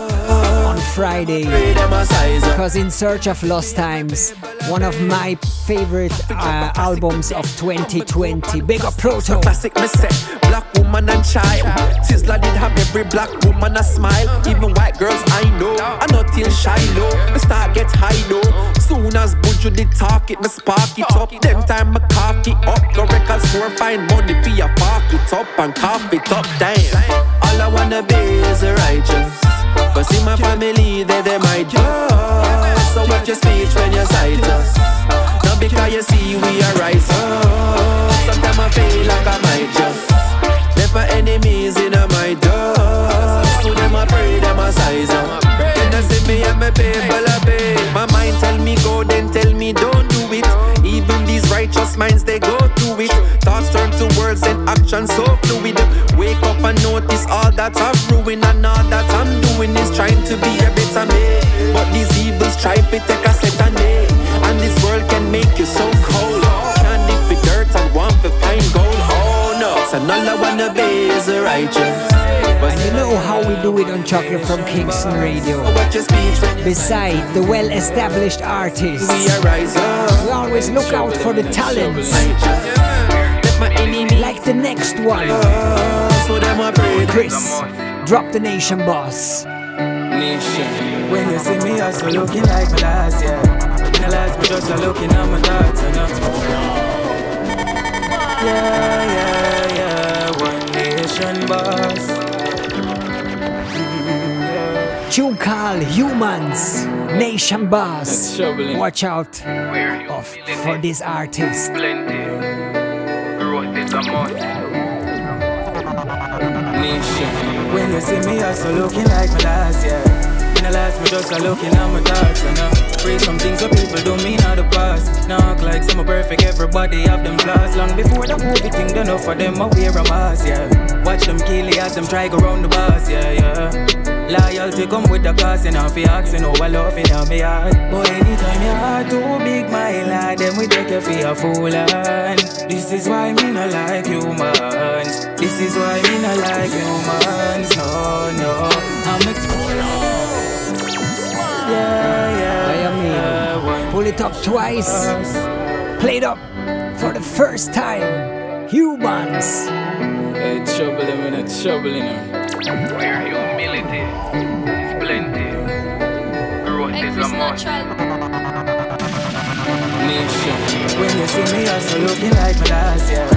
Friday. Because In Search of Lost Times, one of my favorite uh, albums of 2020. Big up Proto. Classic me say, black woman and child. Sizzla did have every black woman a smile. Even white girls I know, I not till Shiloh. Me start get high low. Soon as Buju did talk it, me spark it up. Them time me cock it up. Go record store, find money for your park it up and cough it up. Damn. All I wanna be is a righteous. But see my family, they they might just. So watch your speech when you cite us. Not because you see we are rise up. Sometimes I feel like I might just left my enemies in a my dust. To them I pray, them I size up. Then they see me and my people I pay. My mind tell me go, then tell me don't righteous minds they go through it. Thoughts turn to words and actions so fluid. Wake up and notice all that I've ruined and all that I'm doing is trying to be a better me. But these evils try to take a set on me. And this world can make you so cold. Can't dig for dirt and want to find gold. Oh no, so all I wanna be is a righteous. And you know how we do it on Chocolate from Kingston Radio. Beside the well established artists, we always look out for the talents. Like the next one. Chris, drop the nation boss. When you see me, I'm also looking like my last year. My last, but just looking at my thoughts, know. Yeah, yeah, yeah. One nation boss. Tune called Humans, Nation Boss. Watch out of, for this artist. Nation. When you see me, I'm also looking like my last year. In the last, me just a looking at my thoughts. And I pray some things that people don't mean out the past. Now act like some are perfect, everybody have them flaws. Long before the movie thing done up for them, I wear a mask, yeah. Watch them kill it as them try go round the bars, yeah, yeah. Loyalty come with the cost, and you asking how I love in me heart. But anytime your heart too big, my lad, then we take you for a fool. And this is why me not like humans. This is why me not like humans. No, no, I'm a yeah, yeah. I mean, uh, pull it up twice. Play it up for the first time. Humans. Hey, trouble them in a trouble in Where humility is plenty. Growth is a must. Nation. When you see me, also looking like my last year.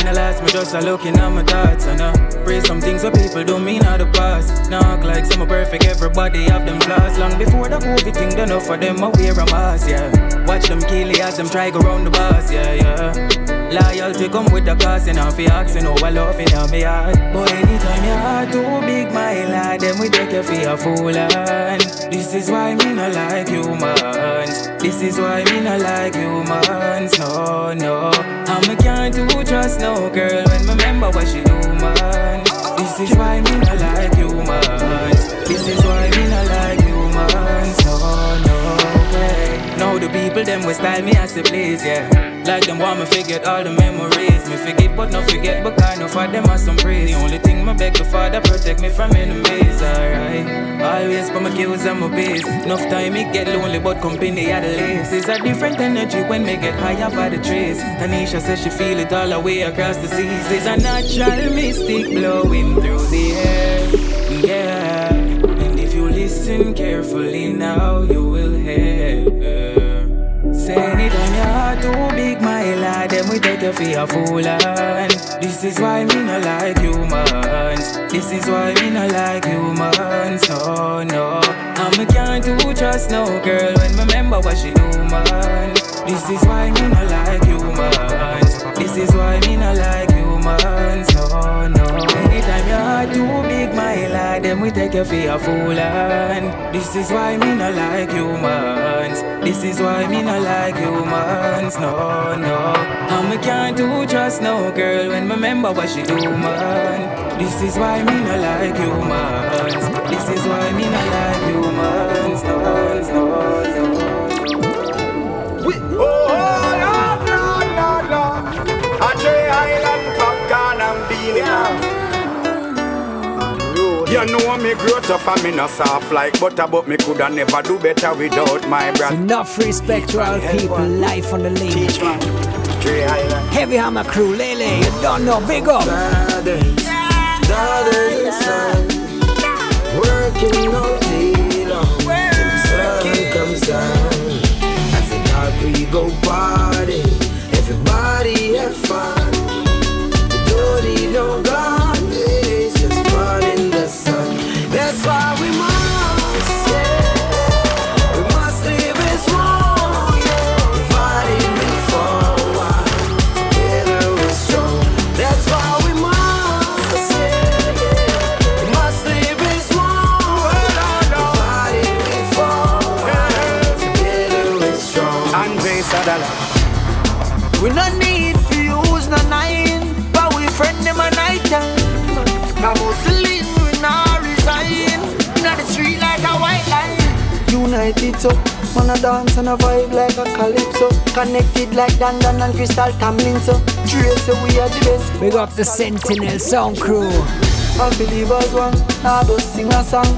In the last, me just a looking at my thoughts and I pray some things that people don't mean out the past. Now act like some are perfect, everybody have them flaws. Long before the movie thing done up for them, I wear a mask, yeah. Watch them kill it as them try go round the bars, yeah, yeah. Loyalty come with the cost, and if you asking how I love in me heart. But anytime your heart too big, my lad, then we take you for a fool. And this is why me not like humans. This is why me not like humans. No, no. And me can't do trust no girl when me remember what she do, man. This is why me not like humans. This is why me not people them will style me as they please, yeah. Like them want me forget all the memories. Me forget but not forget, but kind of for them are some praise. The only thing my beg the Father protect me from enemies, alright. Always for my kills and my base. Enough time me get lonely, but company at least. It's a different energy when me get higher by the trees. Tanisha says she feel it all the way across the seas. It's a natural mystic blowing through the air, yeah. And if you listen carefully now, you. Say anytime your heart too big, my lad, then we take you for a fool. And this is why me not like humans. This is why me not like humans. No, no. And me can't do trust no girl when me remember what she do, man. This is why me not like humans. This is why me not like humans. No, no. Anytime your heart too big, my lad, then we take you for a fool. And this is why me not like humans. This is why me not like humans. No, no. And me can't do trust no girl when me remember what she do, man. This is why me not like humans. This is why me not like humans. No, no, no. Oh, Lord, Lord, Lord, Lord. Andre Island, Popcaan and beanie. You know me grow tough and me no soft like butter, but me coulda never do better without my brother. Enough respect to our people, life on the lane. Heavy Hammer Crew, Lele, you don't know, big up. Daughters, daughters and sons, working all day long till the sun comes down. After dark we go party, everybody have fun. United up, man a dance and a vibe like a calypso. Connected like Dandan and Crystal Tamlin so. Trace so we are the best. Big up the Sentinel Sound Crew. I believe as one, I just sing a song.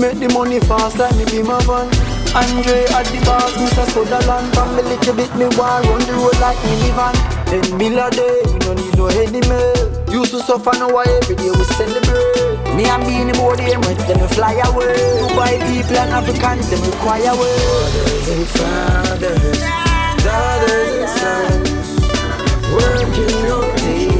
Make the money fast like me be my van. Andre at the bars, Mr. Sutherland From me little bit, me want run the road like minivan Ten mil a day, we no need no enemy Used to suffer, now every day we celebrate Me and Beanie Boy, the Emirates, them fly away. Dubai people and Africans, them require way Mothers and fathers, daughters and sons Working all day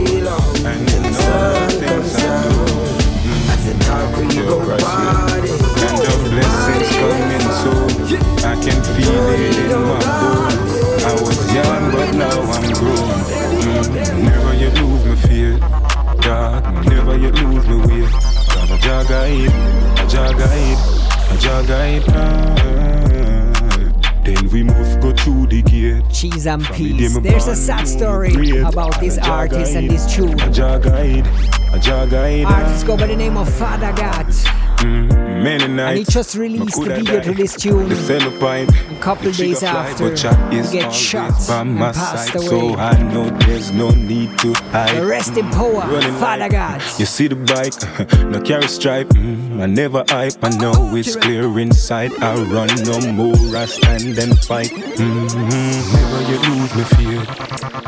And um, From peas. the day me There's a sad story about this artist and this tune. A Jah guide. A Jah guide. Artist go by the name of Father God. Many nights. And he just released the video to this tune. The. A couple the days after, is get shot by and my passed side, away. So I know there's no need to hide. Rest in power, Running Father God. You see the bike, no carry stripe. Mm, I never hype, I know it's clear inside. I run no more, I stand and fight. Mm-hmm. Never you lose me fear,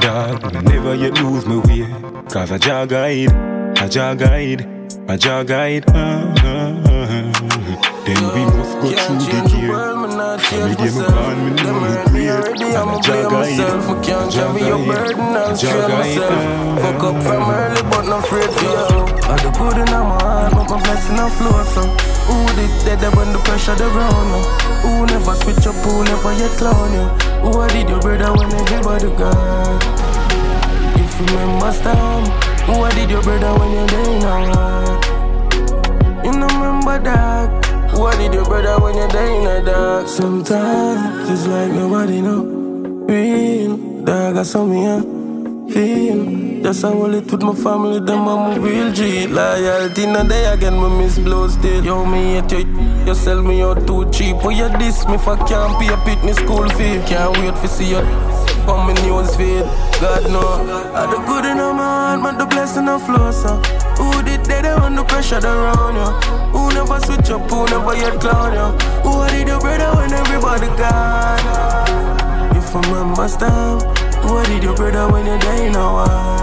dog. Never you lose me way. Cause I jog guide, I jog guide, I jog guide. Uh-huh. Then we must go through the gear. Every day me born, me know me great. And I Jah guide, I can't carry your burden, I'll guide. myself. Fuck up from early, but not afraid for you. I do good in my heart, but my blessing a flow, so Who did dead when the pressure the ground, no? Who never switch up, who never yet clown you? Who did your brother when everybody gone? If you remember Stam, who did your brother when you're there war? You know remember that? Who I did your brother when you're there in the dark? Sometimes it's like nobody know. Real dog, I saw me a feel. Just I hold it with my family, them I'm a real G. Loyalty, no day again, me miss blow still. Yo, me hate you, you sell me out too cheap. But you diss me I can't pay a pit me school fee. Can't wait for see you on my news feed. God know, I do good in my man, the blessing of flow, so. Who did that when the pressure around you? Who never switch up, who never yet clown you? Who did your brother when everybody gone? If I remember Stam, who did your brother when you're a war?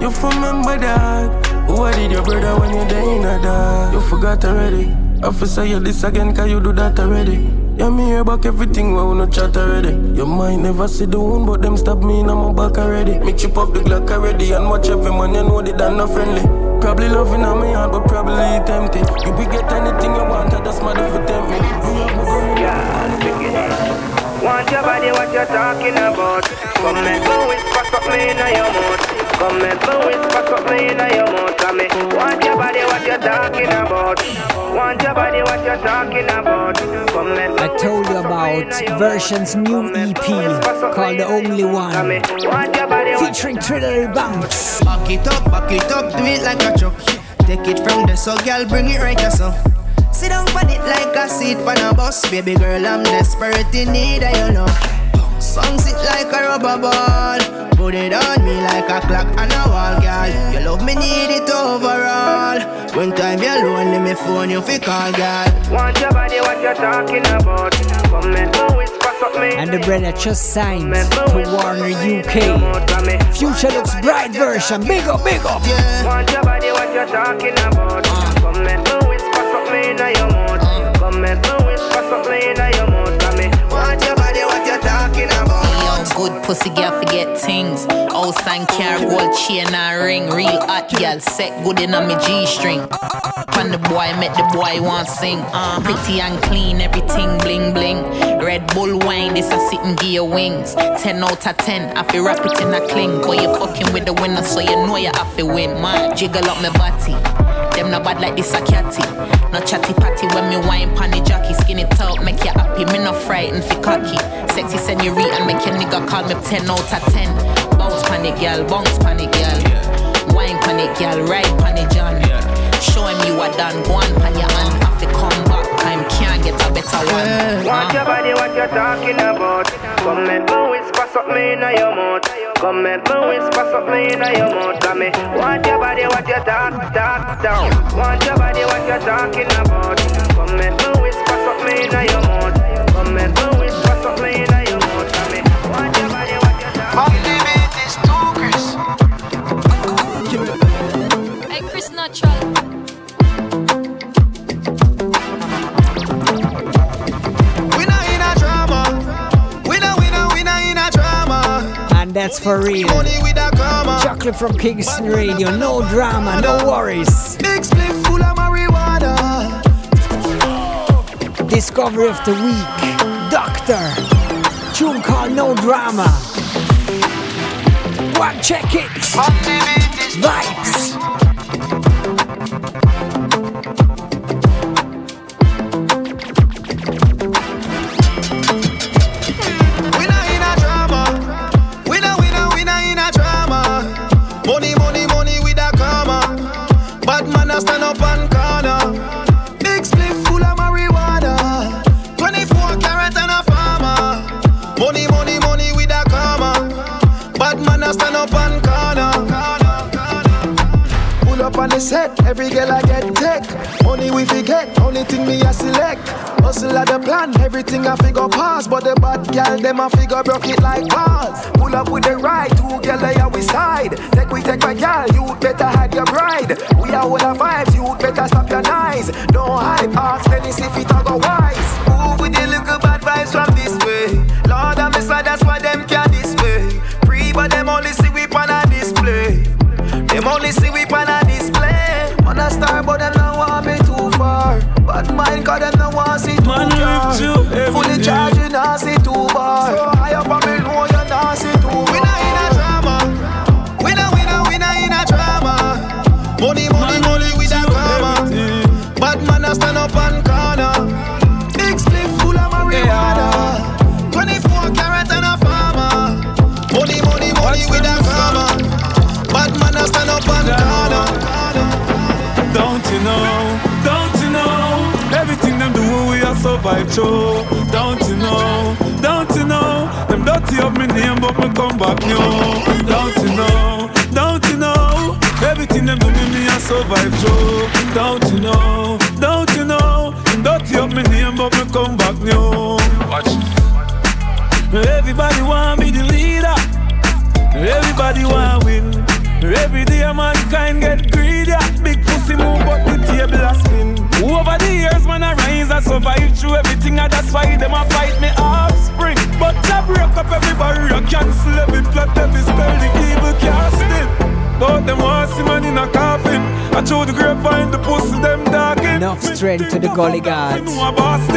You remember that? Who did your brother when you're dying a dog? You forgot already. I feel say you this again, cause you do that already. Yeah, me hear back everything when we no chat already. You might never see the wound, but them stab me in my back already. Me chip up the Glock already and watch every man, you know they done not friendly. Probably loving on me heart, but probably it empty. You be get anything you want, I just mother for tempt me. Me gun, Want your body, what you talking about? Come make me whisper something in your mouth. Come make me whisper something in your mouth. Come me. Want your body, what you talking about? Want your body, what you talking about? Come make me I told you about Vershon's new EP called The Only One, featuring Trinity Banks. Back it up, back it up, do it like a truck. Take it from the so girl, bring it right yourself. Sit down on it like a seat on a bus, baby girl. I'm desperate in need of your love. Bounce it like a rubber ball. Put it on me like a clock on a wall, girl. You love me, need it overall. When time you're lonely, me phone you fi call, girl. Want your body, what you're talking about? Come make me whisper something. And the brother just signed to Warner UK. Future looks bright Vershon. Big up, big up. Want your body, what you're talking about? Come make me whisper something in your mouth. Come make me whisper something in your mouth. Good pussy girl forget things. House and car, gold chain and ring. Real hot girl, set good in on me G string. When the boy met the boy want sing. Uh, pretty and clean, everything bling bling. Red Bull wine, this a sitting gear wings. 10 out of 10, I feel wrap it in a cling. Boy, you fucking with the winner, so you know you have to win. Man, jiggle up my body. Them not bad like this a catty. No chatty patty when me wine pan the jockey. Skin it out, make you happy. Me no frightened fi cocky. Sexy senorita, make your nigga call me 10 out of 10. Bounce pan it, girl, bounce pan it, girl. Wine pan it, girl, ride pan it, John. Show him you are done. Go on pan your hand, have to come can't get a better one. Want your body, what you're talking about? Come make me whisper something in your mouth. Come make me whisper something in your mouth. Come me. Want your body, what you talk, talk down. Want your body, what you're talking about? Come make me whisper something in your mouth. Come make me whisper something in your mouth. Come me. Want your body, what you're talking about. Hey, Chris Natural. That's for real. Chocolate from Kingston Radio. No drama, no worries. Discovery of the week. Doctor. Tune called No Drama. And check it. Vibes. Every girl I get take. Money we forget, only thing me I select. Hustle at the plan, everything I figure pass. But the bad girl, them I figure broke it like bars. Pull up with the right, two girl are we side. Take we take my girl, you better hide your bride. We are all the vibes, you better stop your nice. Don't hide, ask Dennis if it all go wise. Move with the little bad vibes from this way. Lord, I'm inside, that's why them can display. Pre, but them only see we on a display. Them only see we. On a star, but them don't want me too far. But mine, cause them don't want see too Man, far. you Fully charged, you not see too far. So high up on me, know survive through. Don't you know? Don't you know? Them dirty up me name, but me come back new. Don't you know? Don't you know? Everything them do, me, me I survive through. Don't you know? Don't you know? Them dirty up me name, but me come back new. Watch. Everybody want me the leader. Everybody want win. Every day mankind get greedy. Big move, but the table a spin. Over the years, man, I rise, I survive through everything, and that's why them a fight me offspring. Strength to the gully god.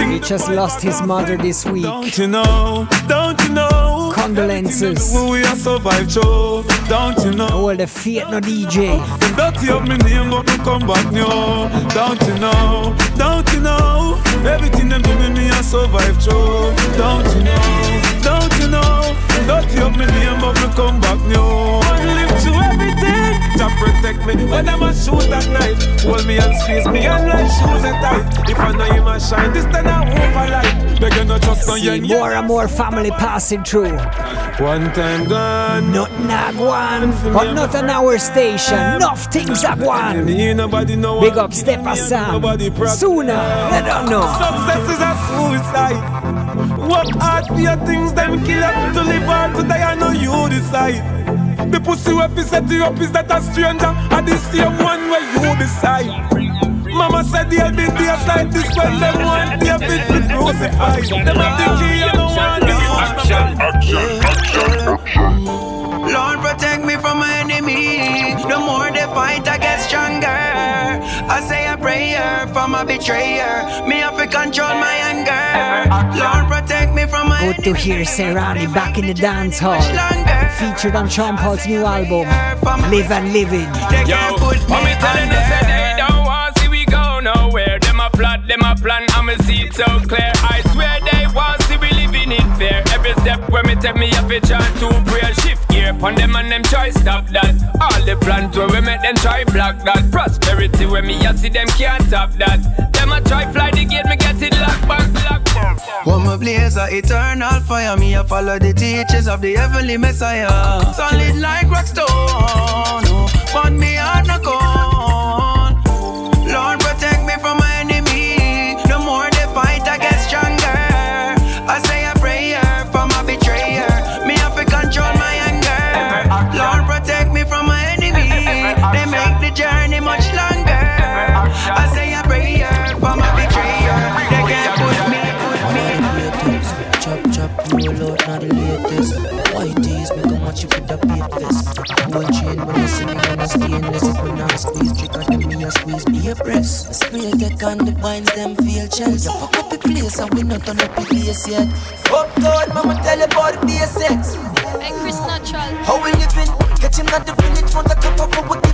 He just lost his mother this week. Don't you know? Don't you know? Condolences. We are survive through. Don't you know? All the Fiat no DJ. Them dirty up me name, but me come back new. Don't you know? Don't you know? Everything them do me, me I survive through. Don't you know? Don't you know? Them dirty up me name, but me come back new. I live through everything. Jah protect me when them a shoot at night. Hold me and squeeze me and like shoes and tight. If I know you a shine, this time I move a light. Beg you not trust on your more and more family passing through. One time gone. Not nag one, but not an hour station. Enough things are one. Nobody know Big up Step Sam. Sooner, I don't know. Success is a suicide. Work hard for your things, them kill up to live hard to die. I know you decide. The pussy where fi set you up is that a stranger, and the same one where you decide. Mama said there'll be days like this when them want their bit to crucify. Them have the key, I don't want the Lord, protect me from my enemy. The more they fight, I get stronger. I say a prayer for my betrayer. Me have to control my anger. Lord, Good to hear Serani back in the dance hall. Featured on Sean Paul's new album, Live and Living. Yo, want me tell them say they don't want see we go nowhere. Them a plot, them a plan, I'ma see it so clear. I swear they want see we living in fear. Every step where me take me up a chant to prayer. Shift gear pon them and them try stop that. All the plans where we make them try block that. Prosperity where me a see them can't stop that. Them a try fly the gate, me get it locked back, locked back. One blaze a eternal fire. Me a follow the teachings of the heavenly Messiah. Solid like rock stone. oh, But me heart no cold. Gold chain, when you see me on a stainless, it when I squeeze, trick on them, me a squeeze, be a press. Spray tech on the vines, them feel chills. You fuck up the place, and we not turn up the place yet. Uptown, mama tell you about the basics. Hey, Chris Natural. How we living? Catch him at the village, want a cup of what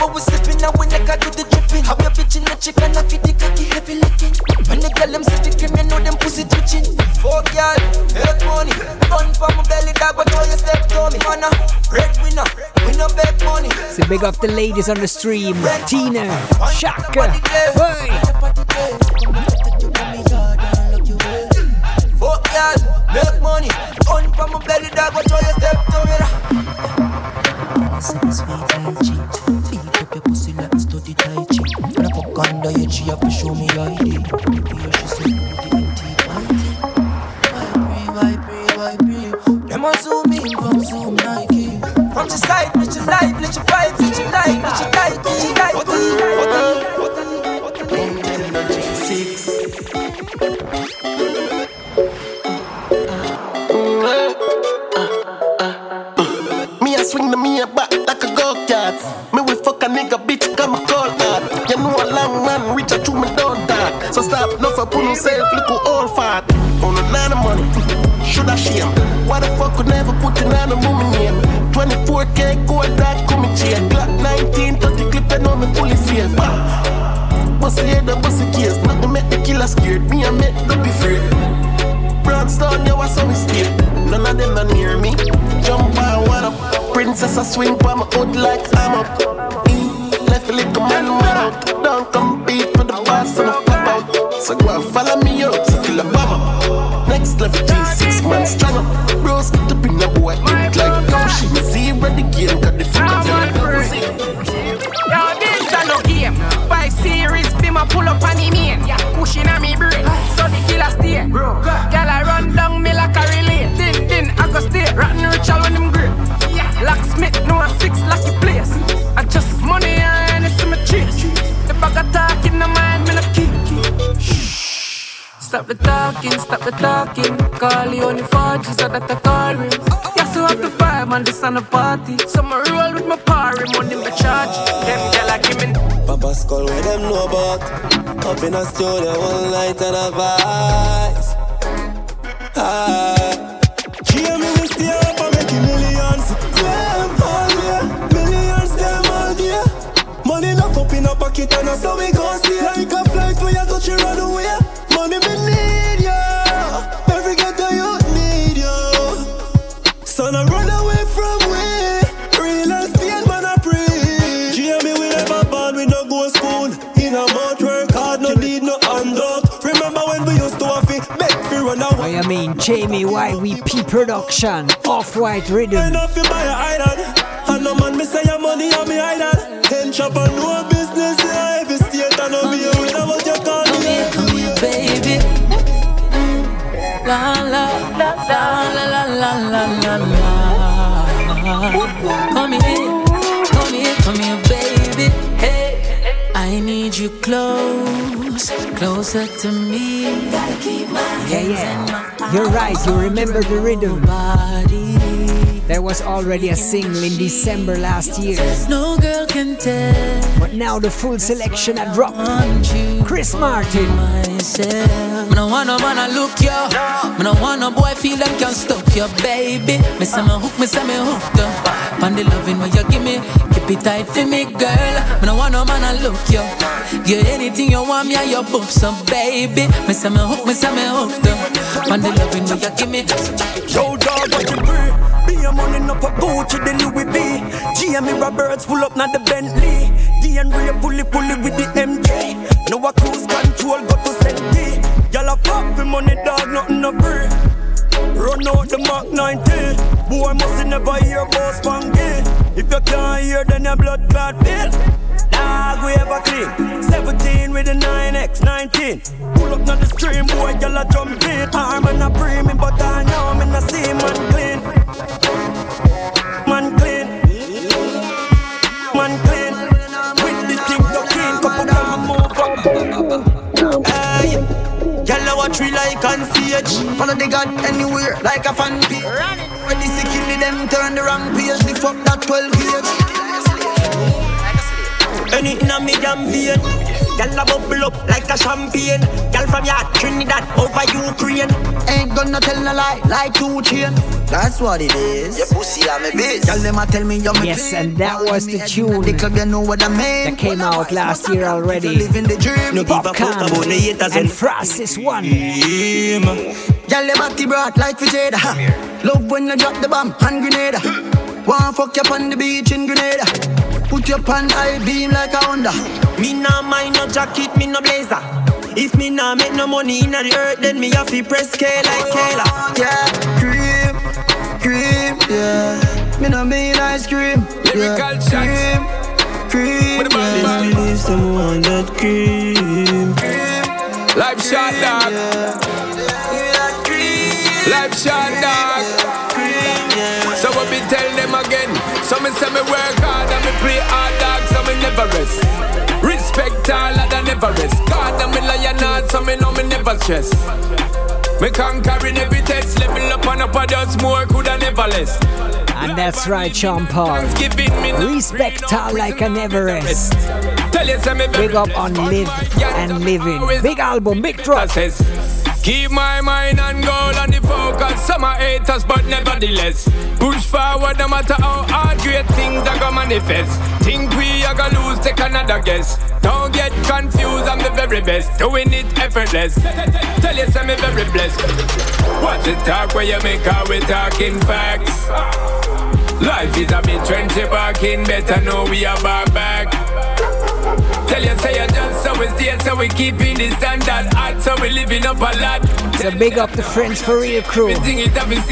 what we sipping, now when I got do the dripping. Have your bitch in the chicken, I feed the cocky heavy licking. When the girl them see the cream, you know them pussy twitching. Fuck y'all, make money. Run for my belly, dog, but how you step to me? Man, a breadwinner, we no beg money. So big up the ladies on the stream. Tina, Shaka, hey. Fuck y'all, make money. Run for my belly, dog, but how you step to me? Sweet like cheat, up your pussy like a study Tai Chi. When I fuck under your G, have to show me ID. Here she said, the empty Vibrate, vibrate, Them a zoom in from Zoom Nike. From the side, let your life, let your vibe, let your life, let your life, let your life. What what what Six. Me Bust head and bust case. Nothing make the killer scared. Me I make the be afraid. Broadstone, yeah, what's on stay? None of them are near me. Jump on one up. Princess, I swing by my hood like I'm up. Left a little man went out. Don't compete with the boss, I'm a flip out. So go and follow me up, so kill a bomber. Next level G6 man strong up. Bros get up in the boy, Six lucky place. I just money and it's in my chest. The bag of talk in the mind, me no keep. Stop the talking, stop the talking. Call you on the 4G so that I call him. Yes, you have to five on this on a party. So I roll with my party, money me charge. Them gyal a give me Papa Skull, what them know about? Up in a studio one night and a vice. Ah, production, off white rhythm. Enough you buy a island. And no man, me say your money on me island. Ten chop and no business, yeah, every state and no be a winner, what you call me. Come here, baby. La la la la la la la la la. Come here, come here, come here, baby. Hey, I need you close, closer to me. Gotta keep my Yeah, yeah. You're right, you remember the rhythm. There was already a single in December last year. No girl can tell. But now the full selection had dropped. Chris Martin. myself. Me no want no man a look yo. No want no boy feel them can stop you, baby. Me say me hook, me say me hooked up. On the loving when you give me, keep it tight for me, girl. No want no man a look yo. Get anything you want me and your boobs up, baby. Me say me hook, me say me hooked up. On the loving when you give me. Yo, dog, what you bring? Be a money up for Gucci, the Louis V. GME Roberts pull up, not the Bentley. D and Ray fully, fully with the M3. No a cruise control, go to Senti. Y'all a pop for money, dog, nothing no free. Run out the Mark 90. Boy, must never hear about Spanky. If you can't hear, then your blood clot bill. Dog, we ever clean. 17 with the 9x, 19. Pull up on the stream, boy, y'all a jump in. Arm and a premium, but I know I'm in the same man clean. Man clean. Man clean. With the thing you clean, couple time move up. Hey, y'all watch we like on stage. Follow the God anywhere, like a fan page. When the security them turn the wrong page, lift up that 12 gauge. Anything on me damn vein. Y'all a bubble up like a champagne. Y'all from ya Trinidad over Ukraine. Ain't gonna tell no lie, like two chain. That's what it is. Your pussy on me bitch. Y'all them a tell me you're me Yes, and that was the tune The club, you know what I mean. that came out last year already. Living the dream. No give a fuck Popcorn about the haters and and Francis one. Y'all them body broad like Vijada. Love when you drop the bomb hand grenade. Wanna fuck you up on the beach in Grenada. Put your pan high beam like a Honda. Me nah mind no jacket, me no blazer. If me nah make no money in the earth, then me have to press K like Kayla. Yeah, cream, cream, yeah. Me no mean ice cream. Yeah, cream, cream. some want that cream. Life shot dog. Life shot dog. Some me say me work hard and me play hard dog, so me never rest. Respect all and I never rest. God and me lion hard, so me know me never stress. Me conquering every test, level up and up a does more, coulda never less. And that's right, Sean Paul. Respect her like an Everest. Big up on live and living. Big album, big drop. Keep my mind on goal and the focus. Some are haters, but nevertheless. Push forward no matter how hard great things are gonna manifest. Think we are gonna lose, take another guess. Don't get confused, I'm the very best. Doing it effortless. Tell you, I'm very blessed. Watch the talk where you make out we talking facts. Life is a bit trendy barking, better know we are back back. Tell you, say you just so we stay, so we keeping the standard hot, so we living up a lot. So big up the Friends for Real crew.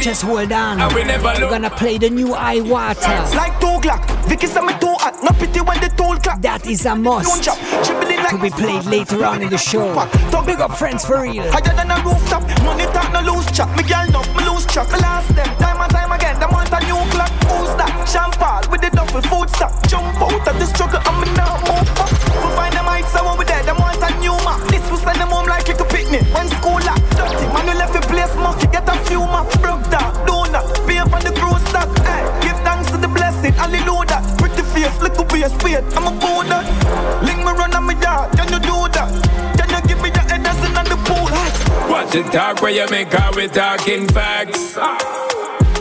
Just hold on. And we never We're gonna play the new I Water. Like two clock, Vicky say me too hot, no pity when the tool clock. That is a must. To be played later on in the show. Big up Friends for Real. Higher than a rooftop, money talk no loose chat. Me girl no, me lose track. Last them, time and time again. Them want a new clock. Who's that? Champagne with the duffel food stock. Jump out of the struggle, I'm now send them home like a picnic. When school lock, dirty man, you left the place monkey. Get a few map, broke down, donut, pay on the crew stock. Hey, give thanks to the blessing, hallelujah. Pretty face, little be a spade. I'm a boulder. Link me run on my yard, can you do that? Can you give me your as in the pool? Watch the talk where you make out we talking facts.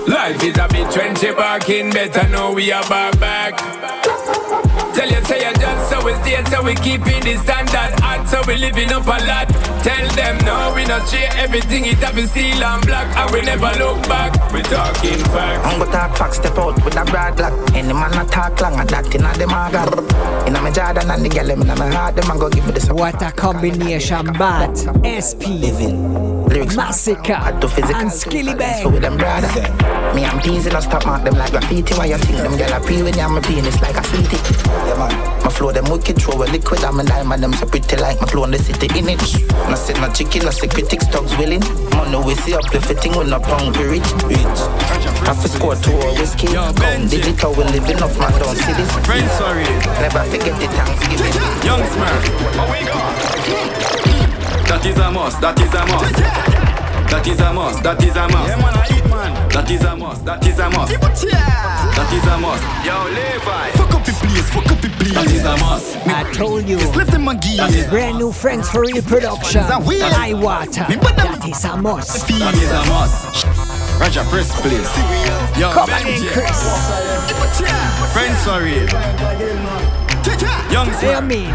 Life is a bit trendy barking, better know we are back back. Tell you, say you we stay, so we keeping the standard hot, so we living up a lot. Tell them no, we not share everything, it have been steel and black, and we never look back. We talking facts. I'm gonna talk facts, step out with a broad black. Any man not talk long, and that inna them agar. Inna my Jordan and the girl, them inna my heart, them a go give me the What a combination, but SP, Lyrics Massacre, and Skilly Bang. So with them brother. Me and peas in a stop mark them like graffiti. Why you think them gyal a pre when you have my penis like a city? Yeah man, my flow them wicked, throw a liquid. I'm a diamond, them so pretty like my clone the city in it. No sit no chicken, no say critics, dogs willing. Money we see up the fitting, we no punk, we rich. Rich. Have to score two or whiskey. Come digital, we living off my down cities. Friends, sorry. Never forget the Thanksgiving. Young Smurf. Oh, that is a must, that is a must. That is a must, that is a must. That is a must, that is a must. That is a must. Yo, Levi. Fuck up the place, fuck up the place. That is a must. I told you. Just left them a gear. Brand new Friends for Real production. I Water. That is a must. That is a must. Roger, press please. Yo, Come Benji. again, Chris. Friends, sorry. Young Say me.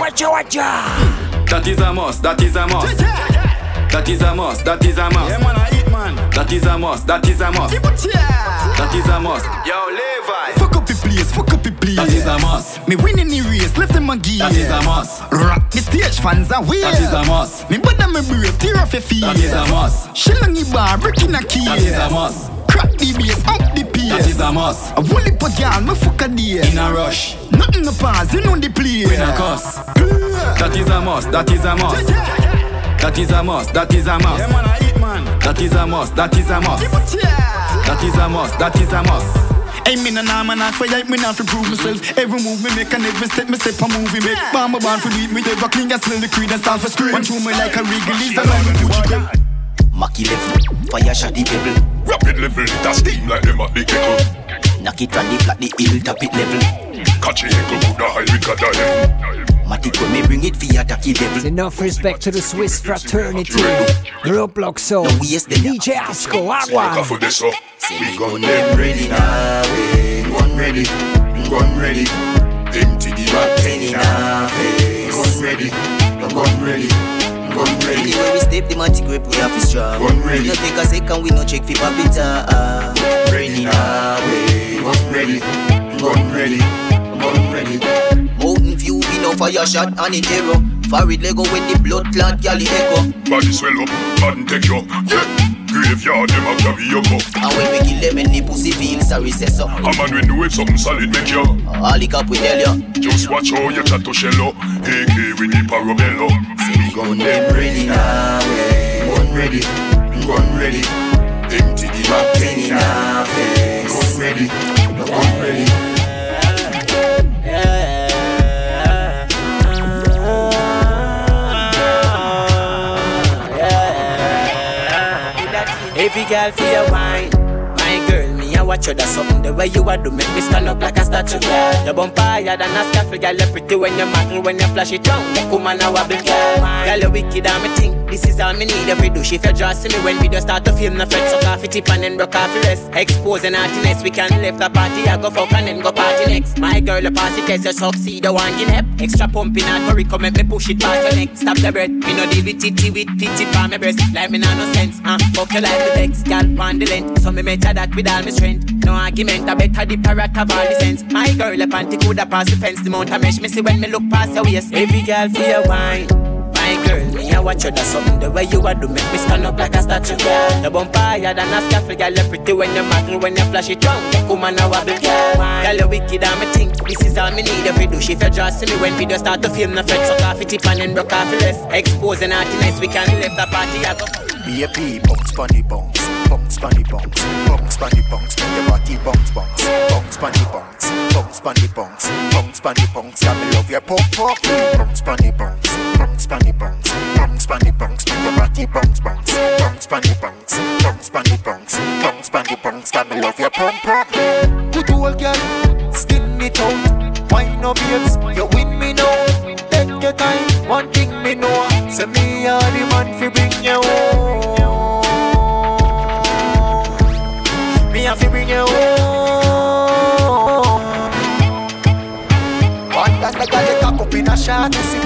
Watcha watcha. That is a must, that is a must. That is a must, that is a must. That is a must, that is a must. That is a must. Yo, Levi. Fuck up the place, fuck up the place. That is a must. Me winning the race, left them a gear. That is a must. Rock the stage, fans are weird. That is a must. Me bother me brave, tear off your feet. That is a must. Shillangy bar, breaking a key. That is a must. Crack the bass, up the pace. That is a must. A woolly put y'all, me fuck a day. In a rush. Nothing to pass, you know the play. We not cuss. That is a must, that is a must. That is a must, that is a must. That is a must, that is a must. That is a must, that is a must. Hey, me nah nah man, I fire, me nah fi prove myself. Every move me make and every step me step a movie make. Bomb a born for lead me, never clean, and smell the creed and start for scream. One through me like a Wrigley's, and I'm a Gucci them. Mackie level, fire shot the pebble. Rapid level, that steam like them at the kettle. Knock it on the flat, the hill top it level. Catch a echo to the high Rica Matic when me bring it via Taki devil. Enough respect to the Swiss fraternity. Roblox so DJ Asco, Agua. for this oh. up. We gun them ready now, we gun ready, gun ready. Empty the back ten in a face. Gun ready, gun ready. Gun ready. When we step the matic grip, we have to strong. Gun ready. No take a second, we no check it up. Ready now, we gun ready, gun ready, gun ready. Mountain view, we no fire shot and it arrow. Forward Lego when the blood clot, gal echo. Body swell up, body take you. Yeah. Graveyard, them a carry you go. And when we kill them, any pussy feel sorry, say so. Come on, we know if something solid make you. All the cup we tell you. Just watch how you chat to shello. AK with the parabello. Say we gun them ready now, eh. Gun ready, gun ready. Empty the back ten in half. eh. Gun ready, gun ready. Girl feel your wine. Watch you, that's something the way you are do make me stand up like a statue. Girl. Your bump higher than a scaffold, girl. You pretty when you muggle, when you flash it down. Come and a wobble, girl. Girl, you wicked and me think this is all me need every do. She feel see me when video start to film. No fret, so coffee tip and then broke off the rest. Exposing naughtiness, we can left the party. I go fuck and then go party next. My girl, pass it, test you succeed. The one get Extra pumping and curry, come make me push it past your neck. Stop the breath, me no deal with titty with pity for my breast. Like me nah no sense, uh. Fuck your life with vex, girl, on the length. So me measure that with all my strength. No argument, I better the parrot of all the sense. My girl, your panty coulda pass the fence. The mount of mesh, me see when me look past your waist. Every girl feel your wine. My girl, me a watch you, that's something the way you are do make me stand up like a statue. Girl. The bump higher than a scaffold, girl. You pretty when you muggle, when you flash it round. You and a wobble, girl. Girl, you wicked and me think this is all me need every do. She feel just me when video start to film. No fret, so coffee tip and then broke off rest. Exposing naughtiness, we can left the party. I go. Baby, bounce, bunny, bounce, bounce, bunny, bounce, bounce, bunny, bounce, make your body bounce, bounce, bounce, bunny, bounce, bounce, bunny, bounce, bounce, bunny, bounce. Yeah, me love your pop, pop, bounce, bunny, bounce, bounce, bunny, bounce, bounce, bunny, bounce, make your body bounce, bounce, bounce, bunny, bounce, bounce, bunny, bounce, bounce, bunny, bounce. Yeah, me love your pop, pop.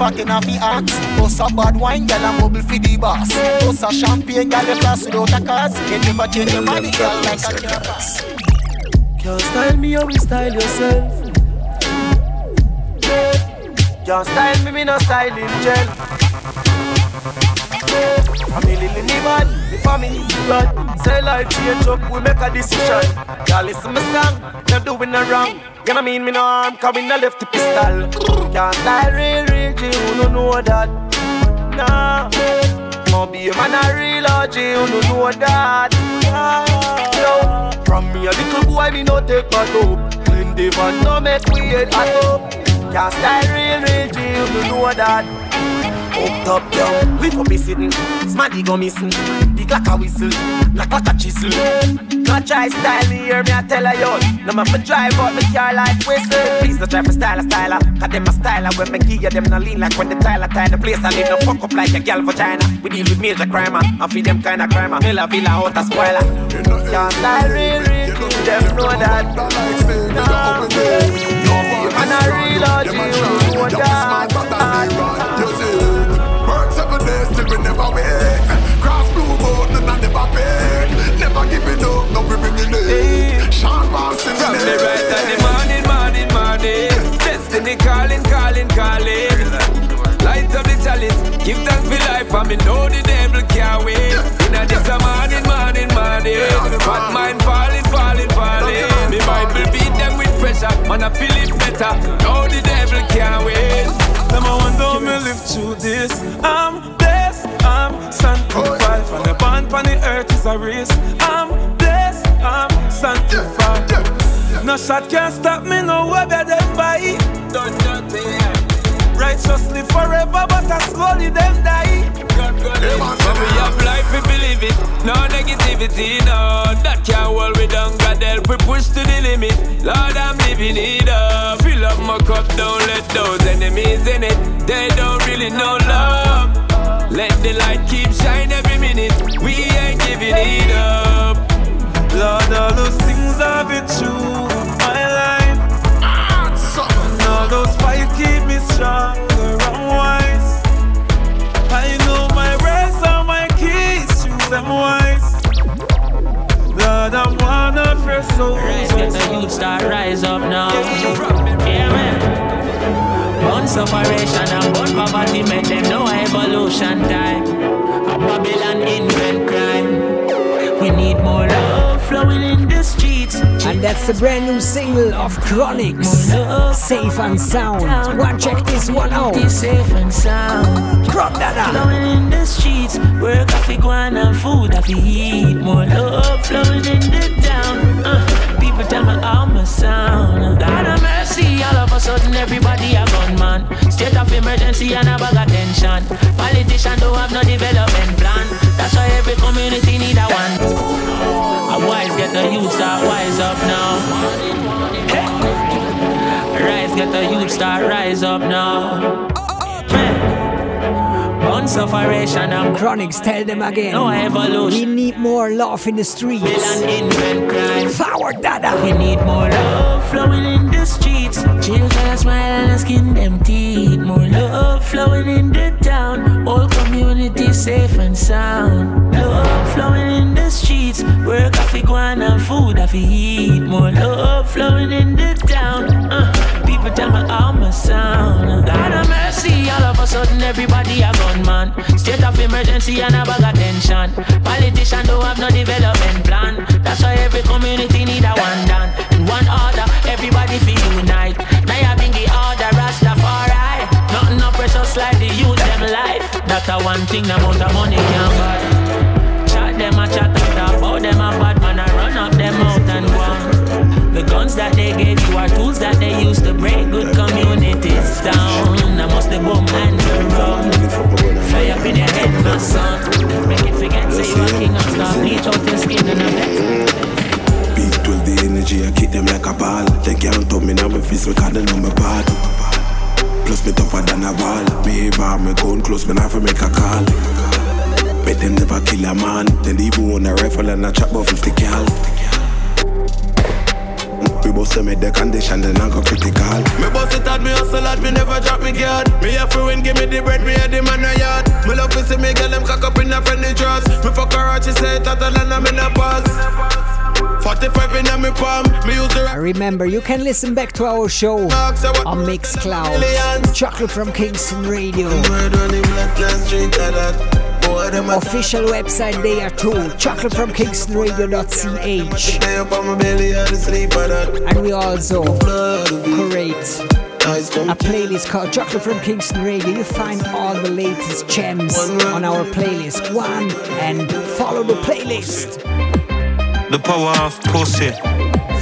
Fat in a axe. Toss a bad wine, girl and bubble fi the boss. Toss a champagne, girl they flash without a cause. You never change your money, girl like a canvas. Can't style me how you style yourself. Can't style me, me no style in gel. Family in the bad, the family the blood. Say life change up, we make a decision. Y'all listen me song, not doing no wrong. You know mean me no harm, cause we no left the pistol. Can't style real, who no know that? Nah, no be a man a real OG, who no know that? Yo, from me a little boy, me no take my dope. Clean the van, no make we head at up. Can't style real, real G, you know that up, yo, we for be sitting Smaddy go missing The clock a whistle, like like a chisel Not try style me, hear me, I tell her, yo. No man for drive out the car like whistle Please don't try for style a styler Cause them a styler when me you them no lean Like when the Tyler tie the place I live no fuck up like a gal vagina. We deal with major crime, I feed them kind of crime Villa, villa, out a spoiler. Can't style real, real, them know that. No, and a real OG who know that You see, work seven days till we never wake. Blue boat, none of never pay. Never give it up, no we bring it in. Sean Paul sing From the right of the morning, morning, morning. Destiny calling, calling, calling. Light up the chalice, give thanks for life, and me know the devil can't wait. Inna this a morning, morning, morning. Bad mind falling, falling, falling. Me Bible beat them with pressure, man I feel it better. Know the devil can't wait. Them I wonder me live through this. I'm blessed, I'm sanctified. From the bond on the earth is a race. I'm blessed, I'm sanctified. No shot can stop me, no better than by. Don't. Righteous live forever, but I slowly them die. When we have life, we believe it. No negativity, no. That can't hold we down. God help we push to the limit. Lord, I'm living it up. Fill up my cup, don't let those enemies in it. They don't really know love. Let the light keep shine every minute. We ain't giving it up. Lord, all those things I've been stronger and wise. I know my words are my keys, choose them wise. Lord, I'm one of your souls. Rise, get the youth start rise up now. Yeah, man. One separation and one poverty make them know evolution time. A Babylon invent crime. And that's the brand new single of Chronixx, Safe and Sound. One check this one out. Safe and sound. Crop that Flowing in the streets, work I fi and food I fi eat. More love flowing in the town. Uh, people tell me I'm a sound. God of mercy, all of a sudden everybody a gunman. State of emergency and a bag of tension. Politicians don't have no development plan. That's why every community need a one. A wise get the youth start wise up now. Rise get the youth start rise up now. One sufferation and Chronixx, tell them again. No evolution. We need more love in the streets. Villain invent crime. Forward, dada. We need more love flowing in the streets. Children smile and skin them teeth. More love flowing in the town. All community safe and sound. Love flowing in the streets. Work off go and food off eat. More love flowing in the town. Uh, people tell me I'm a sound. God of mercy, all of a sudden everybody a gunman. State of emergency and a bag of tension. Politicians don't have no development plan. That's why every community need a one done. In one order, everybody feel unite. Now you bring the order, Rastafari. Nothing no precious like the youth them life. That's a one thing the amount of money can buy. Chat them a chat talk about them a bad man a run up them out and guns that they gave you are tools that they use to break good communities down. I must the boom and the run. Fly up in your head, my son. Make it forget, say you a king and start bleach out your skin and a vex. Big 12 the energy, I keep them like a ball. They can't top me now, my fist, them on my bad. Plus me tougher than a wall. Me bar, me gun close, me never make a call. Bet them never kill a man. Then even want a rifle and a chop about 50 cal. We both make the condition, then I go critical. Me boss it at me hustle at me never drop me guard. Me have to win, give me the bread, me a the man a yard. Me love to see me girl them cock up in a friendly trust. Me fuck her out, she say it hotter than I'm in a pause. 45 in me palm, me use the Remember, you can listen back to our show on Mixcloud. Chocolate from Kingston Radio. Official website there too, chocolatefromkingstonradio.ch. And we also create a playlist called Chocolate from Kingston Radio. You find all the latest gems on our playlist. Go on and follow the playlist. The power of pussy.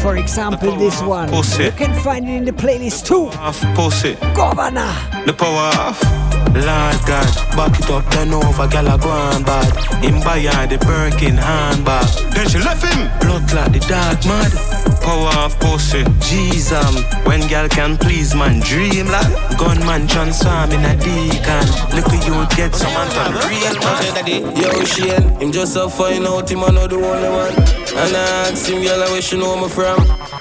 For example, this one. Pussy. You can find it in the playlist too. Of pussy. Governor. The power of Lord God, back it up, turn over, gal a go on bad. Him buy her the Birkin handbag. Then she left him. Blood like the dark mad. Power of pussy. Jeez, um, when gal can please man, dream like gunman transform in a deacon. Look at you get some man from real man. Yo, Shane, him just a find out him I know the only one. And I asked him, girl, where she know me from.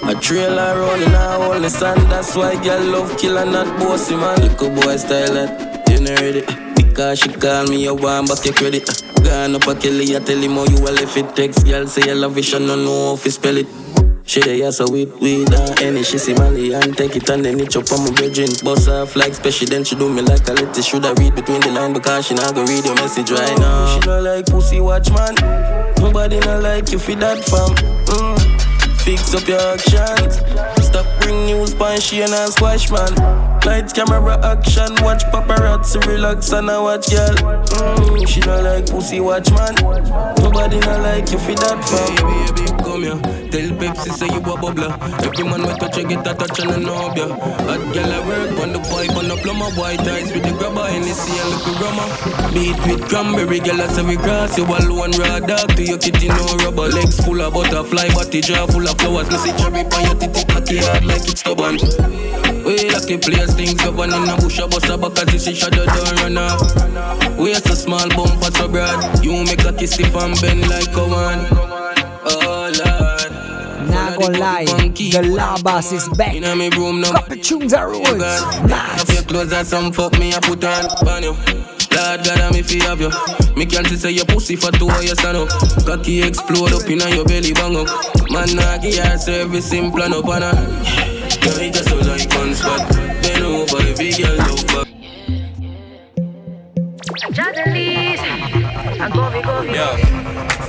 A trailer rolling, I hold the sand. That's why girl love killer, not bossy man. Little boy style that. Because she call me, you want back your credit. Gone up a kill it, I tell him how you will if it takes. Girl say you love it, she no know if you spell it. She dey ask so we we down any she see Mali and take it and then it chop on my virgin. Boss off like special, then she do me like a lettuce. Should I read between the line because she not go read your message right now. She not like pussy watch man. Nobody not like you for that fam. Mm. Fix up your actions. Stop bring news pan she and squash man. Lights, camera, action. Watch paparazzi relax and I watch girl. Mm, she not like pussy watch man. Nobody not like you for that fam. Baby, baby, come here. Tell Pepsi say you a bubbler. Every man we touch you get a touch and a know ya. Hot girl I work on the pipe on the plumber. White eyes with the grabber and the see a little grandma. Beat with cranberry girl I say we cross. You alone raw dog to your kitty no rubber. Legs full of butterfly, body jaw full of flowers. Me see cherry on your titty cocky hard like it's stubborn. We lucky place things govern in a bush a bus a back as you see shadow don't run off. We a small bumper so broad. You make a kiss if I'm bend like a one. Oh Lord. Not gonna lie, the Labas is back. In my room now. Couple tunes are roads. Have your clothes and some fuck me I put on. Ban you. Lord God, I'm if you have you. Me can't say your pussy for two or you stand up. Cocky explode up in your belly bang up. Man, I give your service in plan up and a. Girl, you just like one spot. Bend over, big girl love. Just Yeah.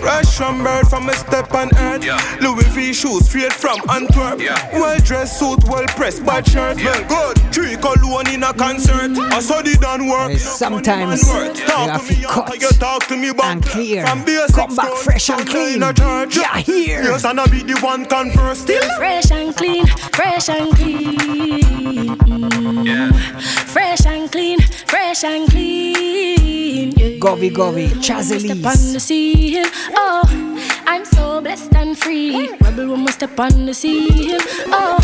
Fresh from bird from a step on earth. Yeah. Louis V shoes straight from Antwerp. Yeah. Well dressed suit, well pressed bad shirt. Yeah. Well good. Three cologne in a concert. I saw the done work. Sometimes you have to cut you talk to me about and clear. From basic Come back fresh and clean. Yeah, here. Yes, and I be the one converse. Still fresh and clean, fresh and clean. Yeah. Fresh and clean, fresh and clean. Yeah, Govy Govy, Chazzy Step on the scene. Oh, I'm so blessed and free. Rebel woman step on the scene. Oh,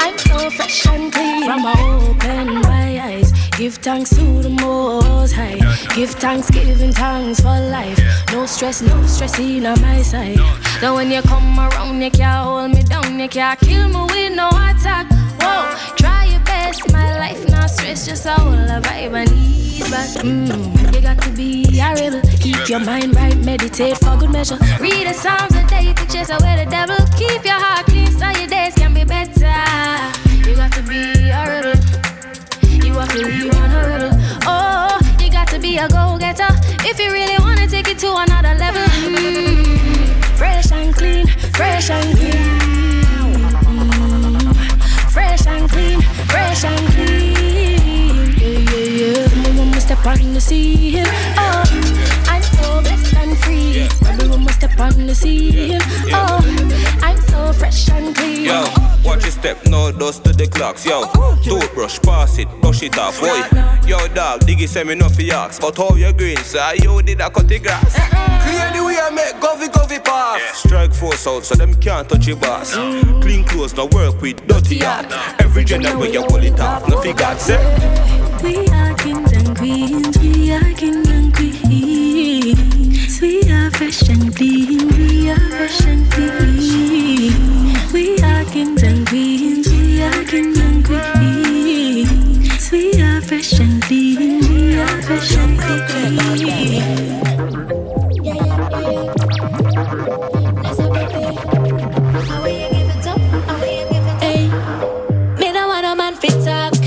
I'm so fresh and clean. From my open my eyes, give thanks to the Most High. Give thanks, giving thanks for life. No stress, no stress in on my side. Now when you come around, you can't hold me down, you can't kill me with no attack. Whoa, try my life not stress, just a whole vibe and ease. But mm, you got to be a rebel. Keep your mind right, meditate for good measure. Read the Psalms a day to chase away the devil. Keep your heart clean so your days can be better. You got to be a rebel. You have to be rebel. Oh, you got to be a go-getter if you really wanna take it to another level. Mm, fresh and clean, fresh and clean. Mm, fresh and clean, fresh and clean. Yeah, yeah, yeah. Mama must step on the scene. Oh, I'm so blessed and free. Rebel must step on the scene. Oh, I'm so fresh and clean. Yo, watch your step, no dust to the clocks. Yo, toothbrush, pass it, brush it off. Boy, yo, dog, diggy send me no for yaks. But how you green, sir? You did I cut the grass. Uh-uh. Clear the I make govy govy pass. Strike force out so them can't touch your boss. Clean clothes, no work with dirty art. Every gender where you pull it off, no figure say. We are kings and queens, we are kings and queens. We are fresh and clean, we are fresh and clean. We are kings and queens, we are kings and queens. We are fresh and clean, we are fresh and clean. Fit talk.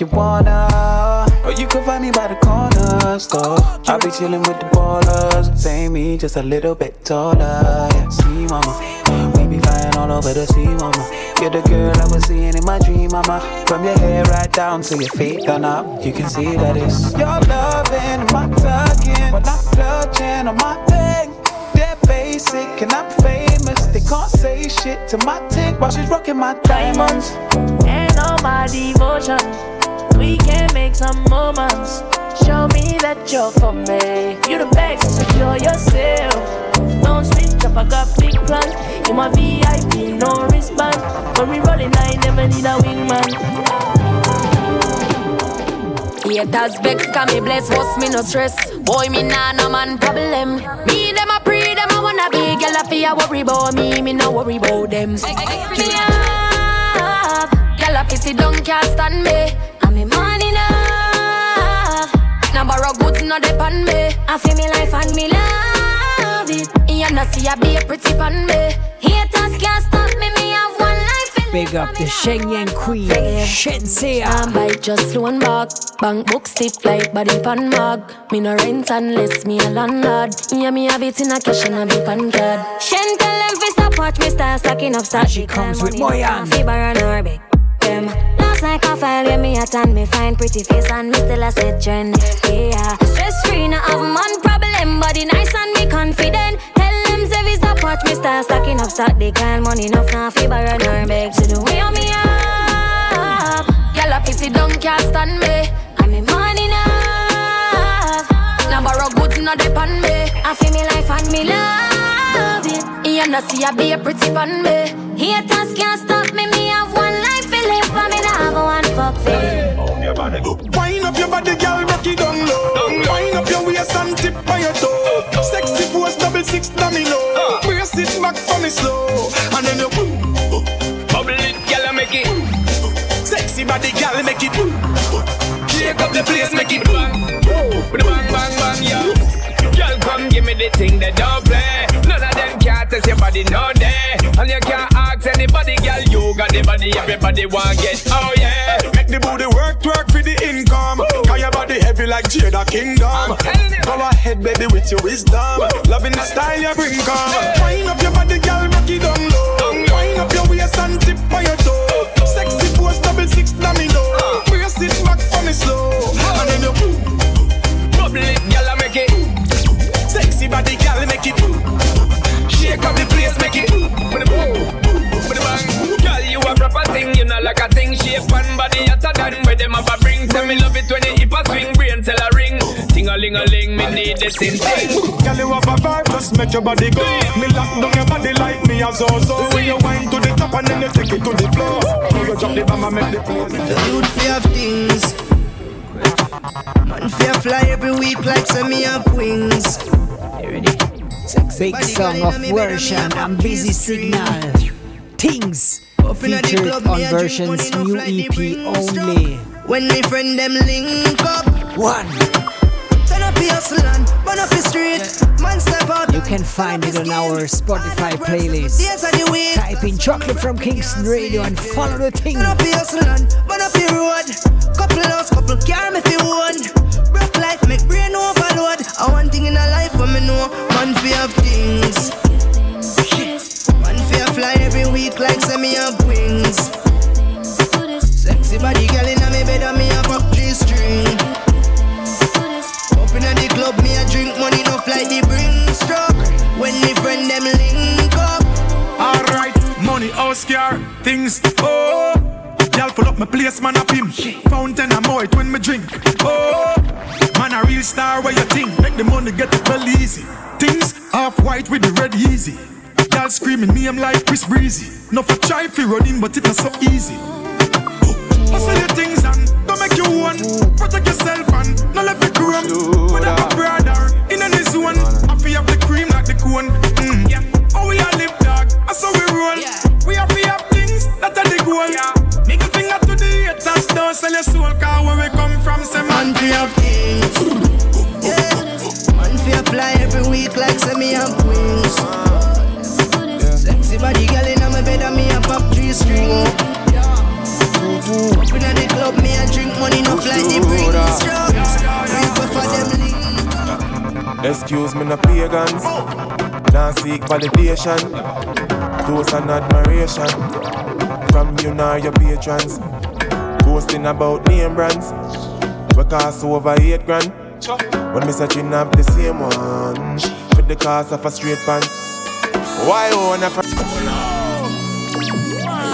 If you wanna, or you could find me by the corner store. I'll be chilling with the ballers, same me, just a little bit taller. Yeah, see, mama, we be flying all over the sea, mama. You're the girl I was seeing in my dream, mama. From your hair right down to your feet done up, you can see that it's your loving, my tugging, but not clutching on my thing. They're basic and I'm famous. They can't say shit to my tick while she's rocking my diamonds. And all my devotion. We can make some moments. Show me that you're for me. You the best, to secure yourself. Don't switch up, I got big plans. You my VIP, no wristband. When we rollin', I never need a wingman. Haters vex, can me bless, boss me no stress. Boy, me nah no man problem. Me them a pre them, I wanna be girl a fear worry about me, me no worry about them. Me up, girl a pissy don't can't stand me borrow goods no depend me. I feel me life and me love it. You know see I be a pretty pan me. Haters can't stop me, me have one life. Big up the Shenyeng Queen, Shenseea. I bite just one back. Bank book stiff like body pan mag. Me no rent unless me a landlord. Yeah, me have it in a cash and a big pan card. Shen tell them fi stop watch me start stacking up start She comes with Moyan. Fiber and Orbit. Them last night I file when me at and me find pretty face and me still a set trend. Yeah, stress free no have man problem, body nice and me confident. Tell them fi stop watch me start stacking up start the kind money enough now fiber and Orbit. To the way on me up, gyal a pissy don't can't stand me. And me money enough. Now borrow goods no depend me. I feel me life and me love it. You know see I be a pretty pan me. Haters can't stop me. Fuck for Wind up your body, girl, rock it down low. Wind up your waist and tip on your toe. Sexy pose, double six domino. Brace it back for me slow, and then you boom. Bubble it, girl, make it. Sexy body, girl, make it. Shake up the place, make it bang. Bang, bang, bang, yeah. Girl, come give me the thing that don't play. None of them can't test your body, no day. And you can't ask anybody, girl, you got the body, everybody want get. Oh like Jada Kingdom. Go ahead, baby, with your wisdom. Loving the style you bring, come. Wind up your body, girl, rock it down low. Wind up your waist and tip on your toe. Uh, uh. Sexy pose, double six domino. Uh. Brace it back for me slow. And then you Bubble it, girl, make it. Sexy body, girl, make it. Shake up the place, make it. With the boom, with the bang. Girl, you a proper thing, you know like a thing. Shape and body hotter than where them a bring. Tell me love it when you ling a ling, me need this in thing. Girl, you have a vibe, just make your body go. Me lock down your body like me a zozo. When you wind to the top and then you take it to the floor. Now you drop the bomb and make the place. The youth fear of things. Man fear fly every week like semi up wings. Big song of version, I'm Busy Signal. Things featured on Vershon's new EP only. When me friend them link up. One. Turn up your hustle burn up your street. Man step out. You can find it on our Spotify playlist. Days of the week. Type in Chocolate from Kingston Radio and follow the thing. Turn up your hustle burn up your road. Couple house, couple car, me feel one. Broke life make brain overload. I one thing in a life for me know. Man fear of things. Man fear fly every week like semi up wings. Sexy body girl in a me bed and me a pop G string. Car, things. Oh, y'all full up my place, man, up him. Fountain and moit when me drink. Oh, man, a real star, where you think? Make the money get it well easy. Things half white with the red easy. Y'all screaming me, I'm like Chris Breezy. No for try fi running, but it not so easy. Hustle your things and don't make you one. Protect yourself and no let it grow. When I'm a brother in any zone, I feel have the cream like the cone. Mm, yeah. Oh, we all live dog, that's how we roll. We have to have things that are the goal. Make a finger to the haters, don't sell your soul, cause where we come from, say man, we have things. Yeah. Man fear fly every week like me have wings. Sexy body girl in my bed and me a pop three string. Up inna the club, me a drink money, no like the British drugs. Reaper for them link. Excuse me, no pagans. Now seek validation. Toast and admiration. From you nor your patrons. Boasting about name brands. We cost over eight grand. When me searching up the same one. For the cost of a straight pants. Why own a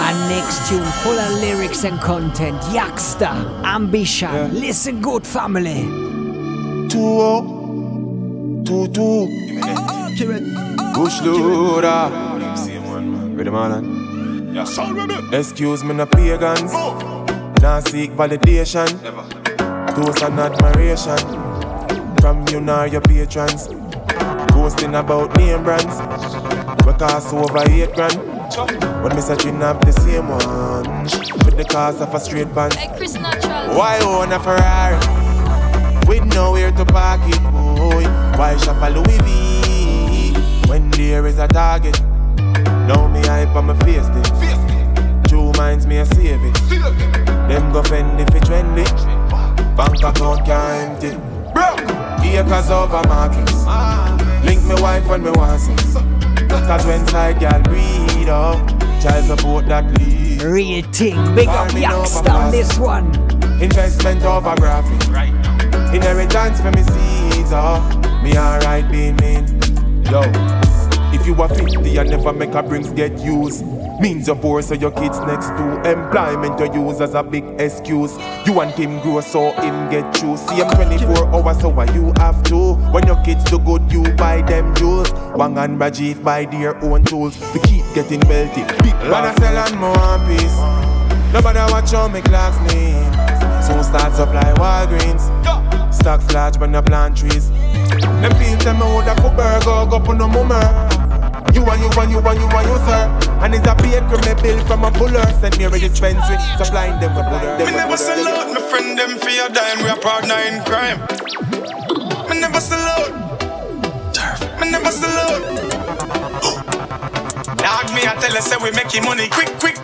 And next tune full of lyrics and content. Yaksta, Ambition. Listen good, family. Two oh, two two. Loader. Ready, man? Excuse me, no pagans. Now seek validation. Toast and admiration. From you nor your patrons. Boasting about name brands. We cost over eight grand. When me searching up the same one. With the cost of a straight pants. Chris Natural. Why own a Ferrari? With nowhere to park it, boy. Why shop a Louis V? When there is a target. Now me hype on my face it. True minds me a save it. Them go fend if it trendy. Bank account can't empty. Broke. Acres over markets. Link me wife when me want sex. Cause when side girl breed up, child support that lead. Real thing, big up Farming Yaksta on this one. Investment over graphic. Inheritance for me seeds, oh. Me alright being mean. Yo, if you are 50 and never make a brings get used. Means you're poor, so your kids next to employment you use as a big excuse. You want him grow, so him get through. See him 24 hours, so why you have to? When your kids do good, you buy them jewels. Wang and Rajiv buy their own tools to keep getting wealthy. Big I sell and more piece. Nobody watch on me clocks name. Soon start supply Walgreens. Stocks large, but no plant trees. Them feel them me woulda for burger, go put no mummer. You and you and you and you and you, sir. And it's a baker me bill from a puller. Send me a dispensary, supplying them with butter. Me never sell out, my friend them for your dime, we are partner in crime. Me never sell out, turf. Me never sell out. Dog me, I tell you, say we making money quick, quick.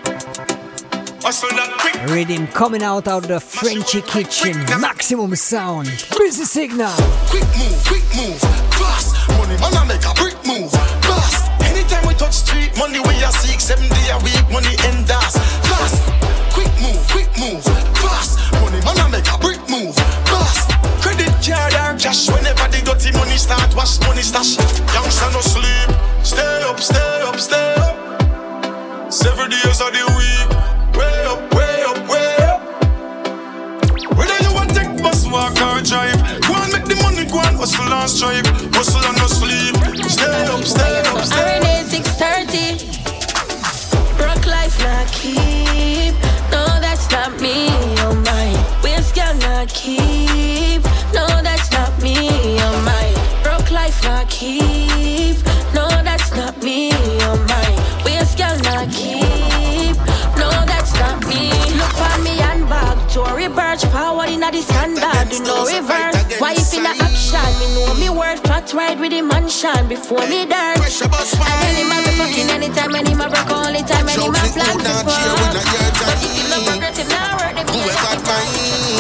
Hustle that quick. Rhythm coming out of the Frenchy kitchen. Maximum sound. Busy Signal. Quick move, quick move, fast. Money man I make a brick move, fast. Anytime we touch street, money we are seek seven day a week, money end us fast. Quick move, quick move, fast. Money man I make a brick move, fast. Credit card or cash whenever the dirty money start, wash money stash. Youngster no sleep, stay up, stay up, stay up. Seven days of the week, way up, way up, way up. Whether you want take bus, walk or drive, go and hustle and strive, hustle and no sleep. Stay up, stay up, stay up. It 630. Broke life not keep. No, that's not me. Oh my. Waste girl not keep. No, that's not me. Oh my. Broke life not keep. No, that's not me. Oh my. Waste girl not keep. No, that's not me. Look on me handbag. Tory Burch power in a the standard. Do no reverse. Wife in a action. Me know me worth. Fat ride with the mansion before me dirt. And any man be fucking anytime. Any man break all the time. Any man plan to. But if you love progressive now the Whoever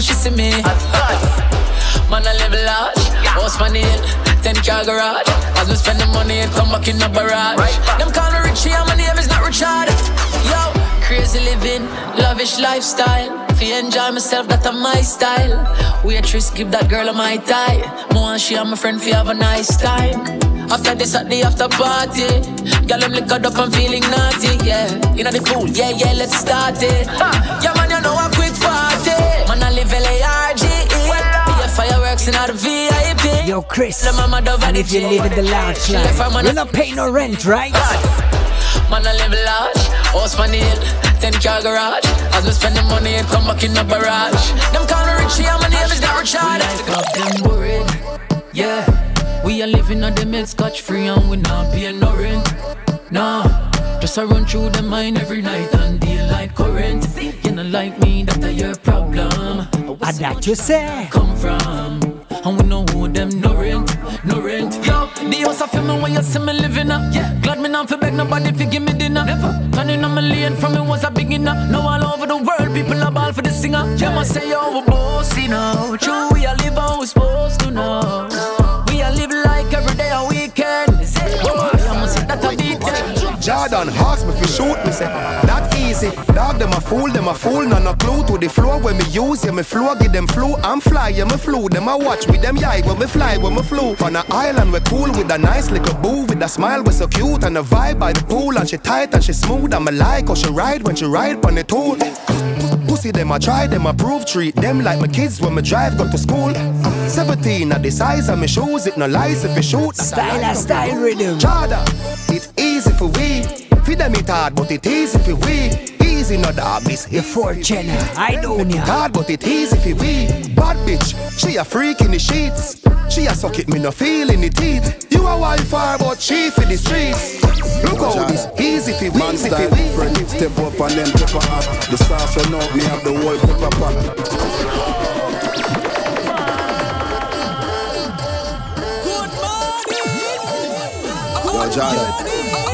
her man as soon as she see me. Man, I live large. House the hill 10 car garage. As we spend the money, it come back in the barrage. Them call me Richie and my name is not Richard. Yo, crazy living, lavish lifestyle. Fi enjoy myself, that a my style. Waitress, give that girl a my tie. More and she and my friend fi have a nice time. After this at the after party. Girl, I'm liquored up, I'm feeling naughty, yeah. You know the pool, yeah, yeah, let's start it. Yeah, man, you know I'm fireworks in our VIP Yo, Chris. The And if you live in the large She left her man line, you're not paying no rent, right? Man, I live large, the hill, 10 car garage. As we spend the money, it come back in the barrage. Them call me Richie, and my name is not Richard. Life them worried, yeah. We are living on the milk scotch free, and we not paying no rent. Nah, just I run through the mind every night and deal like current. You know, like me, that a your problem. And that you say. Come from. And we know who them no rent, no rent. Yo, the house I feel me when you see me living up. Yeah. Glad me not for beg nobody fi give me dinner. Never. Turning on my lane from me was a beginner. Now all over the world, people are ball for the singer. Yeah, must say yo, we bossy now. True, a fool them a fool None no clue to the floor when me use Yeah me flow give them flu. I'm fly yeah me flew Them a watch with them yai when me fly when me flew. On a island we cool with a nice little boo With a smile we so cute And a vibe by the pool. And she tight and she smooth I'm a like how she ride when she ride on the tool. Pussy them a try them a prove treat them like my kids when me drive go to school. 17 at the size of me shoes It no lies if you shoot. A Style a style rhythm. Jordan, it easy for we. Feed them it hard, but it easy for we. Easy no dog, this The fortune, I don't it know. hard, but it easy for we. Bad bitch, she a freak in the sheets. She a suck it, me no feel in the teeth. You a wife but she for the streets. Look how this easy for we, Man easy style we. different, step up and then pepper hot. The sauce run out, me have the whole pepper pot. Yo, Jordan.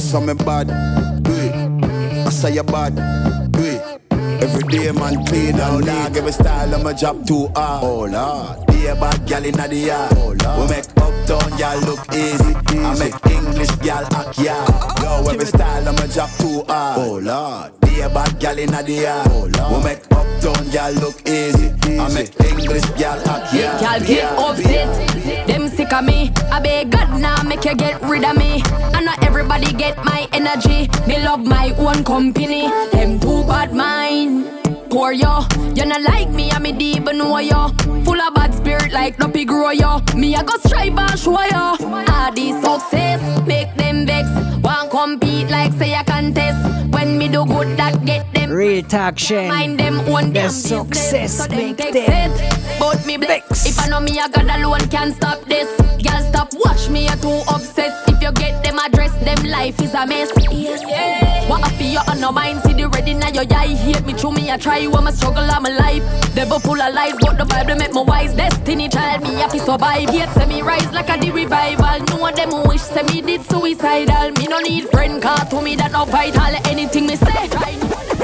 Me bad. I say you bad. Every day man clean and dog, every style of my job too hard. Oh lord, be a bad gal in the yard. Oh lord, we make uptown gal look easy. I make English gal act yard. Yo, every style of my job too hard. Oh lord, be a bad gal in the yard. Oh lord, we make uptown gal look easy. I make English gal act yard. Y'all get upset. Them sick of me. I beg God now make you get rid of me. And not everybody get my energy. Me love my own company. Them too bad mind. Poor yo, you not like me, I'm me deep know yo. Full of bad spirit like Duppy grow yo. Me I go strive and show yo. All this success make them vex. Want compete like say a contest. When me do good, that get them Real talk Shen. Mind them own The success so them make them. But me bless. If I know me, I got alone can't stop this. Girl, stop watch me, you're too obsessed. If you get them address, them life is a mess. Yeah. What up you on no mind? See the ready now your eye. Hate me through me, I try you, I'm a struggle, I'm alive. Devil full of lies, but the Bible make me wise. Destiny child, me to survive. Yet say me rise like a the revival. No them wish say me did suicidal. Me no need friend car to me that no vital. Anything me say, try.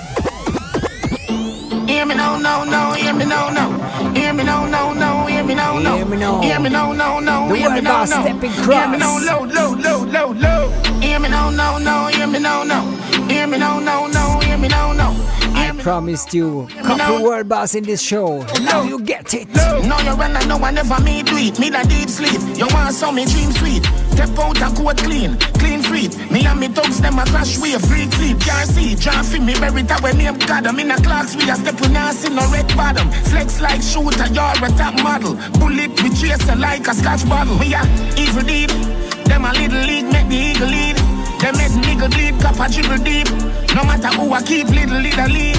Hear me now, no, no, hear me now, no. Hear me now, no, no, hear me now, no. Hear me now. Hear me no, no, hear me boss no. Hear me cross. low, low, low, low, low. Hear me now, no, no, hear me now, no. Hear me now, no, no, hear me now, no. I promised you couple world boss in this show. Now you get it. No, you run, I know I never me do it. Me that deep sleep. You want some me dream sweet. Step out a coat clean, clean feet. Me and me thugs them a crash a free sleep. Can't see, draw fi me bury that way name God. I'm in a clocks we a step with see no red bottom. Flex like shooter, you're a top model. Bullet we chaser like a scotch bottle. We a evil deed. Them a little league make the eagle lead. Them make nigga bleed, cup a dribble deep. No matter who I keep, little leader lead.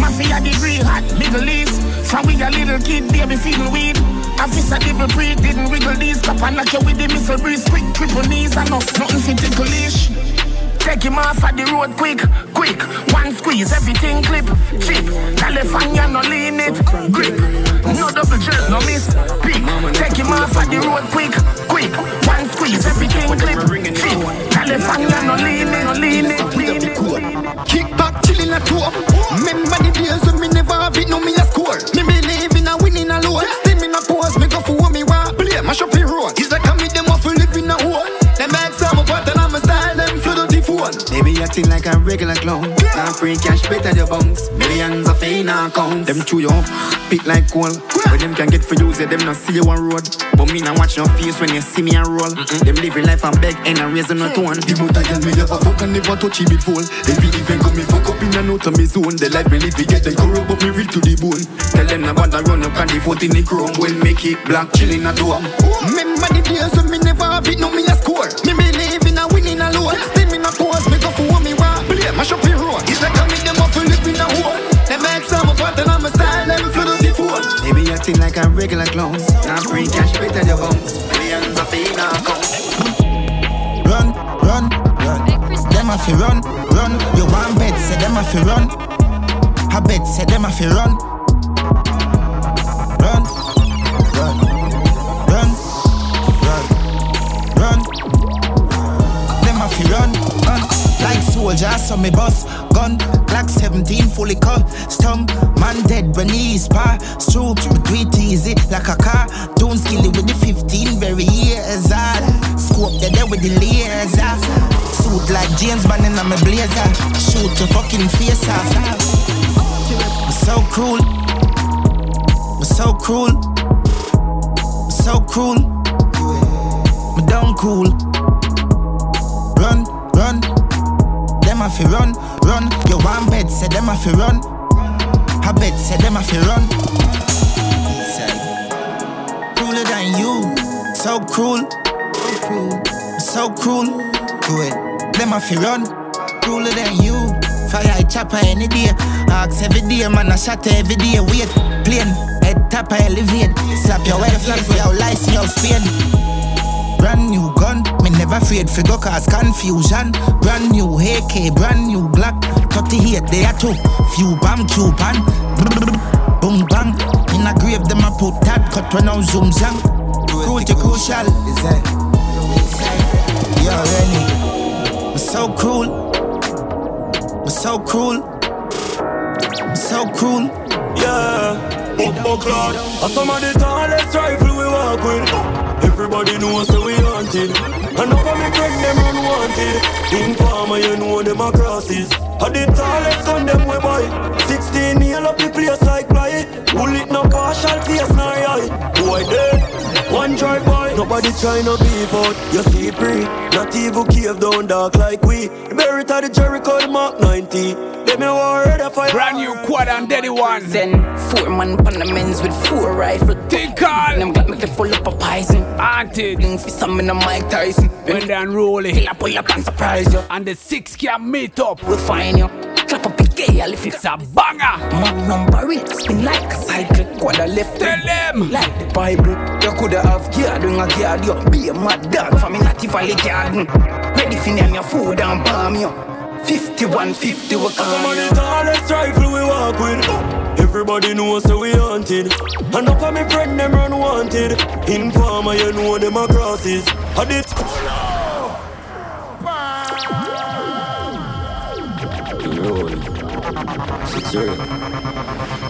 Mafia degree hot, Middle East. From we a little kid, baby feeding weed. Officer double pre didn't wiggle these. Cup and knock you with the missile breeze. Quick, triple knees, and no, nothing fit ticklish. Take him off at the road quick, quick. One squeeze, everything clip, chip. California no lean it, grip. No double jerk, no miss, pick. Take him off at the road quick, quick. One squeeze, everything clip, chip. California no lean it, lean it, lean it. Kick back, the. Baby, acting like a regular clown. Now free cash better the bounce. Millions of in account. Them chew you up, pick like coal. But them can get for use it, them not see you on road. But me not watch your face when you see me a roll. Them living life and beg and I raise no tone. The motor girl me a fuck and never touch it before. Every event come me fuck up in a note of me zone. The life me live, we get them corrupt, but me real to the bone. Tell them no bother run up and the foot in the chrome. When make it black chilling at home. Remember the days when me never have it, no me a score. Me believe in a winning alone. Still me not acting like a regular clown. Now free cash better the bounce. Millions of in account. Run, run, run. Them a fi run, run. You want bet, say them a fi run. I bet, say them a fi run. Run, run, run, run, run. Them a fi run, run. Like soldiers, so me bus gun. Glock 17 fully custom. Man dead when he is pass through. We do easy like a car. Don't skill it with the 15 very years old. Scope dead there with the laser. Suit like James Bond in my blazer. Shoot your fucking face off. I'm so cruel. I'm so cruel. I'm so cruel. Me down cool. Run, run. Them a fi run, run. You want bet, say them a fi run. I bet, say them a fi run. Crueler than you. So cruel. So cruel. Do it. Them a fi run. Crueler than you. Fire chopper any day. Ask every day, man. I shot every day. Wait, plane. Head top, I elevate. Slap your wife, for your license, your spin. Brand new never afraid for go cause confusion. Brand new AK, brand new Glock. 38 they are two, few bam Cuban. Boom bang, in a grave them a put that cut when I zoom zang. Cruelty crucial, is that? You already, I'm so cruel, I'm so cruel, I'm so cruel. Yeah, Oh, up o'clock. A some of the tallest rifle we walk with. Everybody knows that we haunted. And up me friend them unwanted. Informer, you know them a crosses. A the tallest gun them we buy. 16 nail up the place like fly. Bullet no partial face nor eye. Boy dead. One drive by. Nobody trying to be but you see it free. Not even cave down dark like we. Buried at the Jericho the Mark 90. Them a war ready for Brand new quad and daddy one. Then four man on the men's with four rifle. Take on. Them got me can full up a poison. Auntie. Bling for some in a Mike Tyson. When they unroll it. Till I pull up and surprise you. And the six can meet up. We'll find you. Clap up girl if it's a banger. number barrel spin like a cycle. Quad left Tell them like the Bible. You coulda have gear doing a guard you. Be a mad dog from in Natty Valley garden. Ready for name your food and bomb you. 51, 50 we Some of the call tallest rifle we walk with. Everybody knows so we hunted. And up of me friend them run wanted. Informer, you know them a crosses. I did.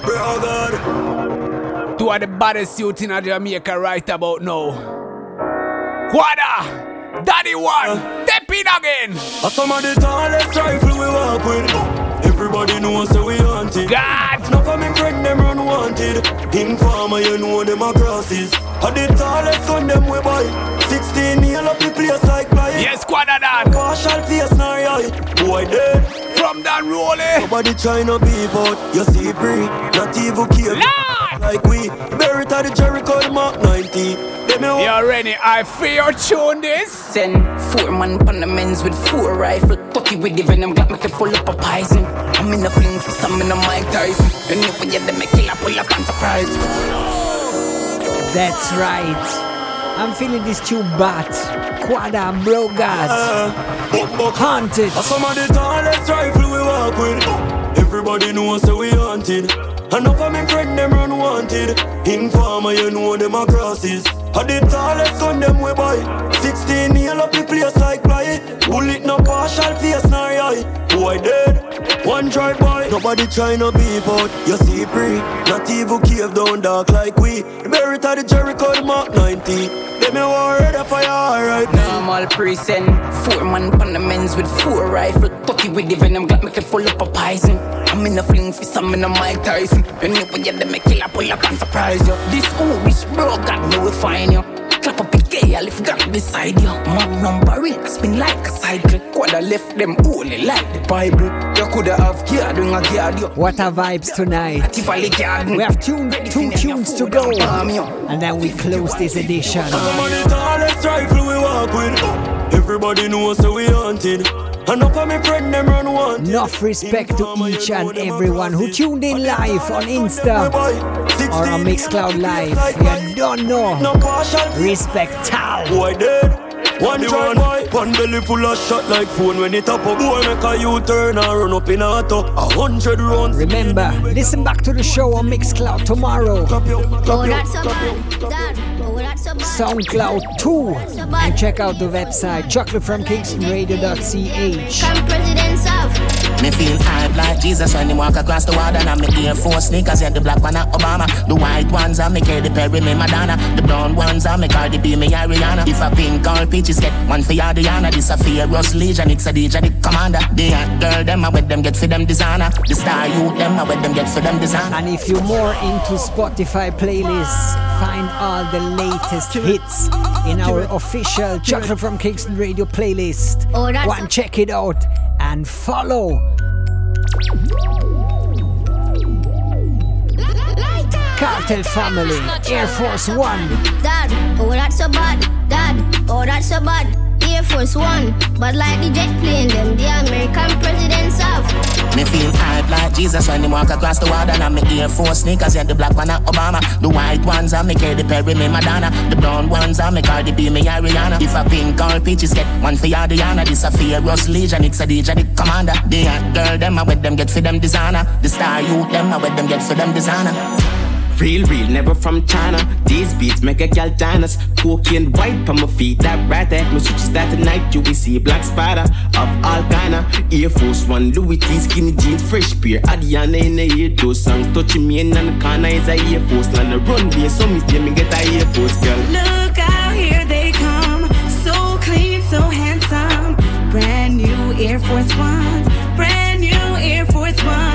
Bro, God. Two of the baddest youth in Jamaica right about now. Quada, Daddy One, uh. step in again. Some of the tallest rifle we walk with. Everybody knows so we hunted. God. Enough of me friend them run wanted. Informer, you know them a crosses. And the tallest gun them we buy. 16 nail up the place like fly. Yes, Quada Dan. Partial face nor eye. Boy dead. From Dan Rolly. Nobody trying to be but you see free. Not even care. Lord. Like we. Buried at the Jericho the Mark 90. Them you You ready? I feel you tune this. Send four man on the men's with four rifle. Tucky with the venom, got make it full up of poison. I'm in the fling for some in the Mike Tyson. And if we get them, make kill up, pull up and surprise. That's right. I'm feeling this tune bad. Quada Bro God. Haunted. And some of the tallest rifle we walk with. Everybody knows so we hunted. Enough of me friend them run wanted. Informer, you know them a crosses. And the tallest gun them we buy. 16 nail up the place like fly. Bullet no partial face nor eye. Boy dead. One drive by. Nobody tryna be but you see free. Not even cave down dark like we. Buried at the Jericho the Mark 90. Them me want ready fire alright. Normal present. Four man on the men's with four rifle. Tucky with the venom, got make it full up of poison. I'm in the fling for some in the Mike Tyson. If we get them, make kill up, pull up and surprise you. This old wish bro got me will find you. Clap up a girl if got beside you. Magnum barrel spin like a cycle. Quada left them holy like the Bible. You coulda have gear doing a guard you. What a vibes tonight. We have two, two tunes to go. And then we close this edition. Some of the tallest rifle we walk with. Everybody knows so we hunted. Enough of me friend them run wanted. Enough respect to each and everyone who tuned in live on Insta or on Mixcloud Live. You don't know. No respect Tal. Boy dead. One drive by, one belly full of shot like phone when it up up. Boy make a U-turn and run up in a auto. A hundred rounds. Remember, listen back to the show on Mixcloud tomorrow. That's so bad. Dad, that's so bad. SoundCloud 2 and check out the website chocolatefromkingstonradio.ch. Come presidents of. Me feel hype like Jesus when he walk across the water. And me Air Force sneakers, yeah, the black one are Obama. The white ones are me Katy Perry, me Madonna. The brown ones are me Cardi B, me Ariana. If a pink or peaches get one for Adriana. This a Fearless Legion, it's a DJ, the commander. The hot girl, them I with them get for them designer. The star youth, them I with them get for them designer. And if you're more into Spotify playlists, find all the latest hits in our official Chocolate from Kingston Radio playlist. Oh, that's Go and check it out and follow. Kartel Family, Air Force One. Dad, oh that's so bad. Dad, oh that's so bad. Air Force One, but like the jet plane, them the American presidents of. Me feel hype like Jesus when he walk across the water. And I'm me Air Force sneakers, yeah, the black one Obama. The white ones are me Katy Perry, me Madonna. The brown ones are me Cardi B, me Ariana. If a pink or peaches get one for Adriana. This a Fearless Legion, it's a DJ, the commander. The hot girl, them I with them get for them designer. The star youth, them I with them get for them designer. Real, real, never from China. These beats make a gal dance. Cocaine white on my feet, that right there. No switches that tonight, you will see black spider of all kinda. Air Force One, Louis T, skinny jeans, fresh beer. Adiana in the ear, those songs touching me in the corner is a Air Force. Land the runway, so me me get a Air Force girl. Look out, here they come. So clean, so handsome. Brand new Air Force Ones. Brand new Air Force Ones.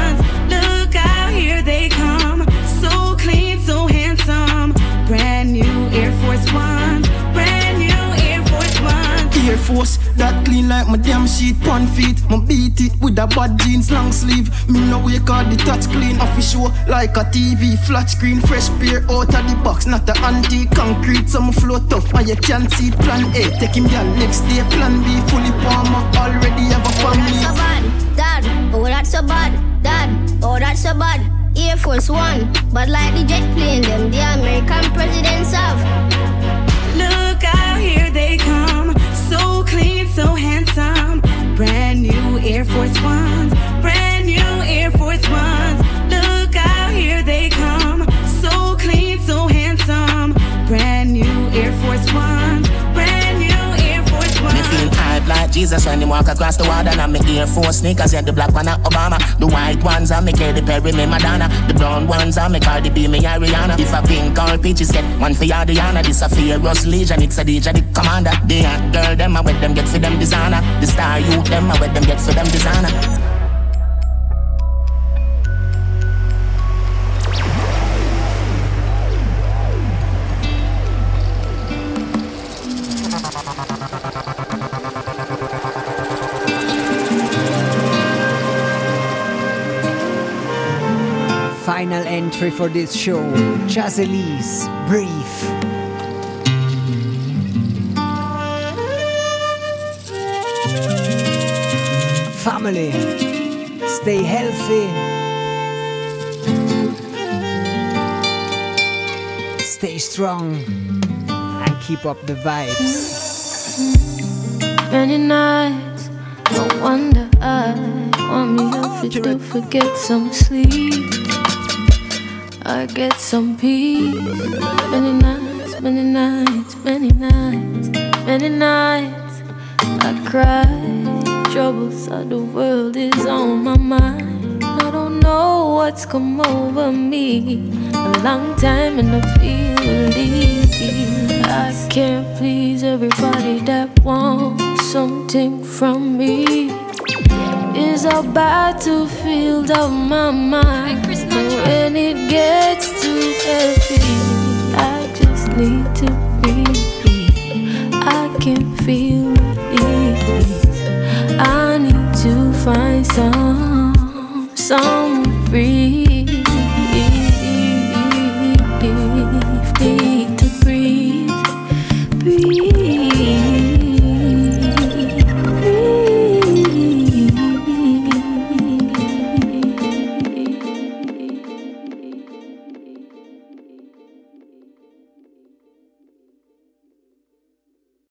Ones. Brand new Air Force Ones. Air Force that clean like my damn sheet pon feet. My beat it with a bad jeans long sleeve. Me no wake all the touch clean off show like a TV flat screen. Fresh beer out of the box, not the antique concrete. Some flow tough and you can't see. Plan A, take him down next day. Plan B, fully up. Already have a Oh, that's family. so bad. Dad, oh, that's so bad. Dad, oh that's so bad. Air Force One, but like the jet plane, them the American presidents have. Look out, here they come. So clean, so handsome. Brand new Air Force Ones. Brand new Air Force Ones. Look out, here they come. Jesus when he walk across the water. And me Air Force sneakers, yeah, the black one are Obama. The white ones are me Katy Perry, me Madonna. The brown ones are me Cardi B, me Ariana. If a pink or peaches get one for Adriana. This a Fearless Legion, it's a DJ, the commander. The hot girl, them I with them get for them designer. The star youth, them I with them get for them designer. Final entry for this show Chazelise, Breathe. Family, stay healthy. Stay strong and keep up the vibes. Many nights, no wonder I want me if you to oh, forget some sleep. I get some peace. Many nights, many nights, many nights, many nights. I cry. Troubles of the world is on my mind. I don't know what's come over me. A long time and I feel easy. I can't please everybody that wants something from me. A battlefield of my mind. When it gets too heavy, I just need to breathe. I can feel release. I need to find some, some breathe.